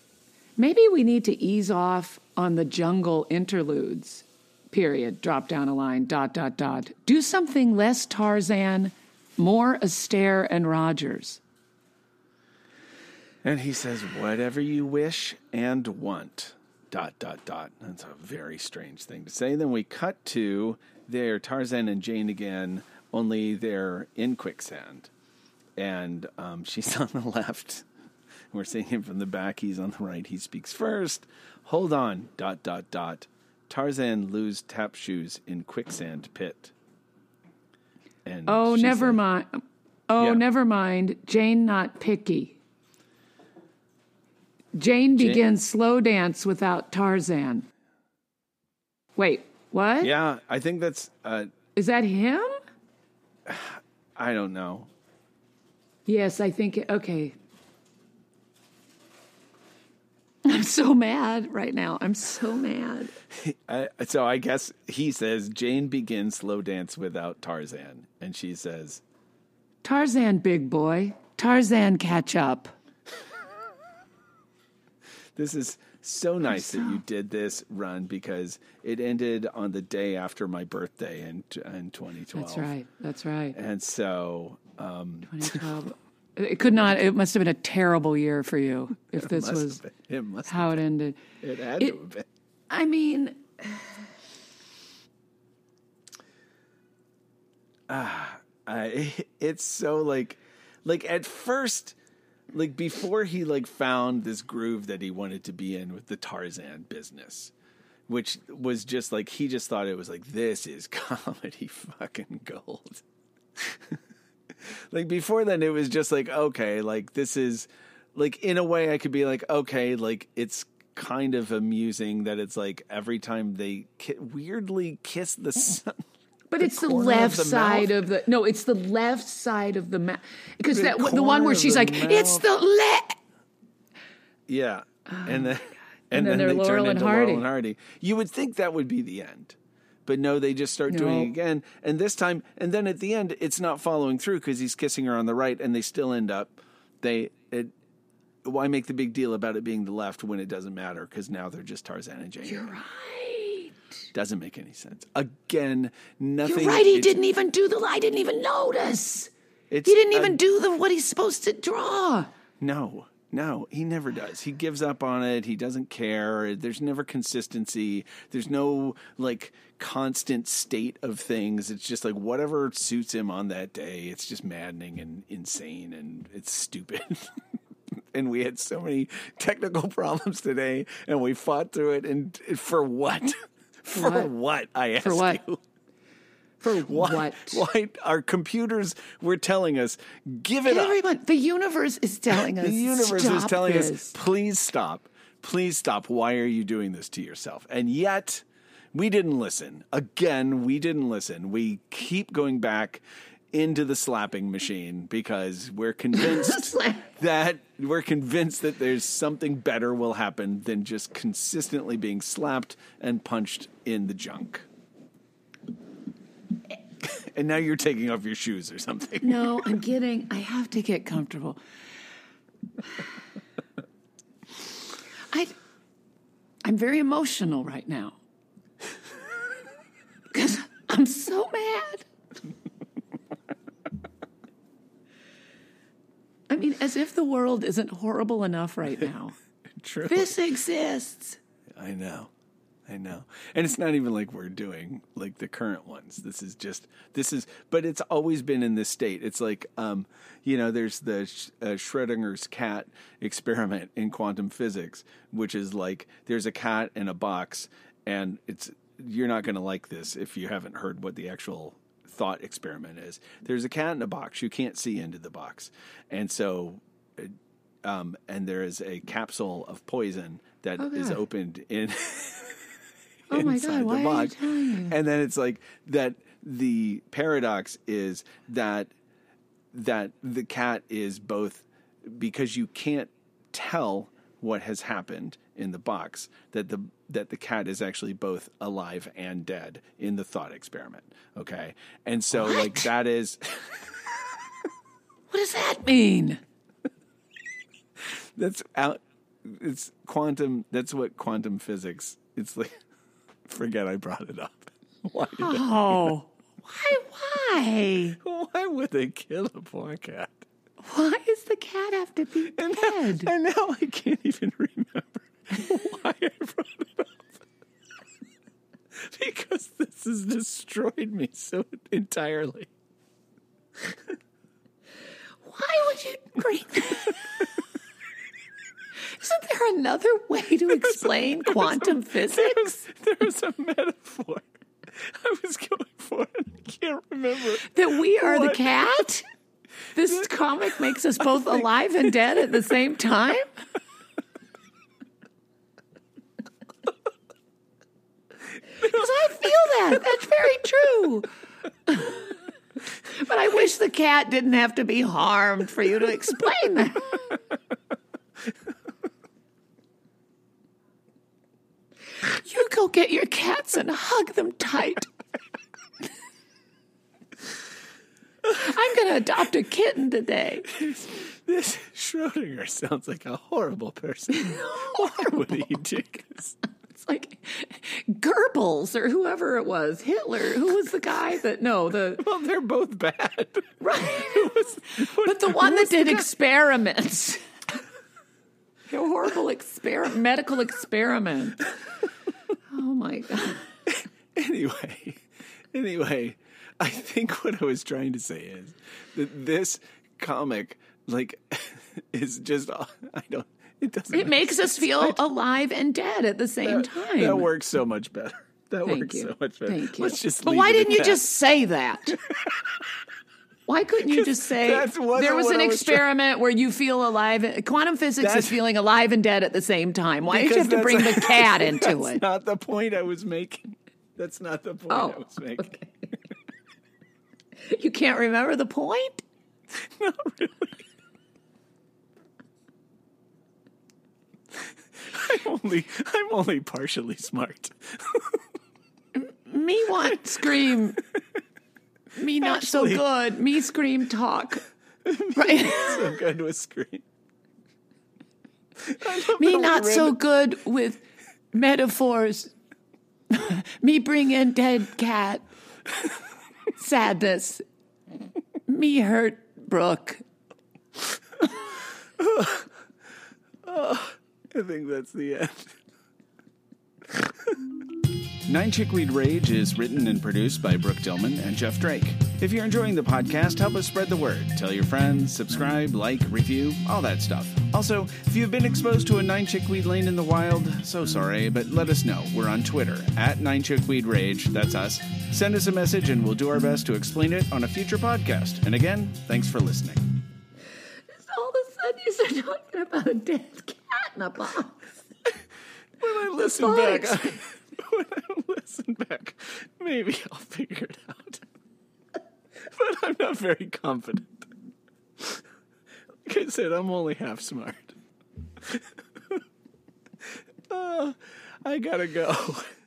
Maybe we need to ease off on the jungle interludes. Period. Drop down a line. Dot dot dot. Do something less Tarzan, more Astaire and Rogers. And he says, whatever you wish and want. Dot, dot, dot. That's a very strange thing to say. Then we cut to there, Tarzan and Jane again, only they're in quicksand. And um, [LAUGHS] she's on the left. We're seeing him from the back. He's on the right. He speaks first. Hold on. Dot, dot, dot. Tarzan lose tap shoes in quicksand pit. And Oh, never said- mind. Oh, Yeah. never mind. Jane not picky. Jane begins slow dance without Tarzan. Wait, what? Yeah, I think that's, uh, Is that him? [SIGHS] I don't know. Yes, I think. It, okay. I'm so mad right now. I'm so mad. [LAUGHS] I, so I guess he says Jane begins slow dance without Tarzan, and she says, Tarzan, big boy. Tarzan, catch up. "This is so nice that you did this run because it ended on the day after my birthday in in 2012." That's right. That's right. And so, um, 2012. it could not. It must have been a terrible year for you [LAUGHS] if this was it how it ended. it had it- to have been. I mean, [SIGHS] I, [LAUGHS] it's so like like at first like before he like found this groove that he wanted to be in with the Tarzan business which was just like he just thought it was like this is [LAUGHS] comedy fucking gold. [LAUGHS] Like before then it was just like okay like this is like in a way I could be like okay like it's kind of amusing that it's like every time they ki- weirdly kiss the [LAUGHS] sun but it's the corner of left the side mouth? of the no. It's the left side of the mouth because The that the one where she's like, it's the left. Yeah, oh and then And and, then then, they're Laurel turn and into Hardy. Laurel and Hardy. You would think that would be the end, but no, they just start doing it again, and this time, and then at the end, it's not following through because he's kissing her on the right, and they still end up. They it. Why make the big deal about it being the left when it doesn't matter? Because now they're just Tarzan and Jane. You're right. Doesn't make any sense. Again, nothing. You're right. He didn't even do the. I didn't even notice. It's He didn't a- even do the what he's supposed to draw. No, no, he never does. He gives up on it. He doesn't care. There's never consistency. There's no like constant state of things. It's just like whatever suits him on that day. It's just maddening and insane and it's stupid. [LAUGHS] and we had so many technical [LAUGHS] problems today and we fought through it and for what? For what? what? I asked For what? you. For [LAUGHS] Why, what? why our computers were telling us, give it up. Everyone, the universe is telling us. The universe is telling us, please stop. Please stop. Why are you doing this to yourself? And yet, we didn't listen. Again, we didn't listen. We keep going back into the slapping machine because we're [LAUGHS] convinced that we're convinced that there's something better will happen than just consistently being slapped and punched in the junk. [LAUGHS] and now you're taking off your shoes or something. No, I'm getting. I have to get comfortable. I, I'm very emotional right now [LAUGHS] because I'm so mad. I mean, as if the world isn't horrible enough right [LAUGHS] now. True. This exists. I know. I know. And it's not even like we're doing like the current ones. This is just this is but it's always been in this state. It's like um you know there's the uh, Schrodinger's cat experiment in quantum physics which is like there's a cat in a box and it's you're not going to like this if you haven't heard what the actual thought experiment is. There's a cat in a box. You can't see into the box. And so um, and there is a capsule of poison that Oh, is opened in Oh my God, why the are you telling me? And then it's like that the paradox is that that the cat is both because you can't tell what has happened in the box that the that the cat is actually both alive and dead in the thought experiment okay and so like that is [LAUGHS] What does that mean? that's out it's quantum that's what quantum physics it's like [LAUGHS] forget i brought it up [LAUGHS] why did Oh, why? Why? Why would they kill a poor cat Why does the cat have to be and dead? now, and now i can't even remember why i brought it up because this has destroyed me so entirely Why would you bring that? Isn't there another way to explain quantum physics? There's, was a metaphor i was going for and i can't remember That we are the cat? This comic makes us both [LAUGHS] alive and dead at the same time? [LAUGHS] Because I feel that. That's very true. but I wish the cat didn't have to be harmed for you to explain that. You go get your cats and hug them tight. I'm going to adopt a kitten today. This Schrodinger sounds like a horrible person. [LAUGHS] Why would he do this? It's like Goebbels or whoever it was, Hitler. Who was the guy that? No, the [LAUGHS] Well, they're both bad. [LAUGHS] right. Was- what- But the one that did experiments. A horrible experiment, medical experiment. Oh my god! anyway, anyway, I think what I was trying to say is that this comic, like, [LAUGHS] is just I don't. It doesn't. It makes us feel alive and dead at the same time. that works so much better. That Thank works you. so much better. Thank you. Let's just. but why didn't you that. just say that? [LAUGHS] Why couldn't you just say there was an I trying- experiment where you feel alive? Quantum physics That's- is feeling alive and dead at the same time. Why did you have to bring the [LAUGHS] cat into That's it? That's not the point I was making. That's not the point I Oh, was making. okay. [LAUGHS] You can't remember the point? [LAUGHS] Not really. [LAUGHS] I'm only I'm only partially smart. Me want scream. Me not so good. Me scream talk. Right. so good with scream. Me not so good with metaphors. Me bring in dead cat. Sadness. Me hurt Brooke. [LAUGHS] I think that's the end. [LAUGHS] Nine Chickweed Rage is written and produced by Brooke Dillman and Jeff Drake. If you're enjoying the podcast, help us spread the word. Tell your friends, subscribe, like, review, all that stuff. Also, if you've been exposed to a Nine Chickweed lane in the wild, so sorry, but let us know. We're on Twitter at Nine Chickweed Rage. That's us. Send us a message and we'll do our best to explain it on a future podcast. And again, thanks for listening. All of a sudden you start talking about a dead cat in a box. [LAUGHS] When I listen back, when I listen back, maybe I'll figure it out. [LAUGHS] but I'm not very confident. Like I said, I'm only half smart. uh, [LAUGHS] I gotta go. [LAUGHS]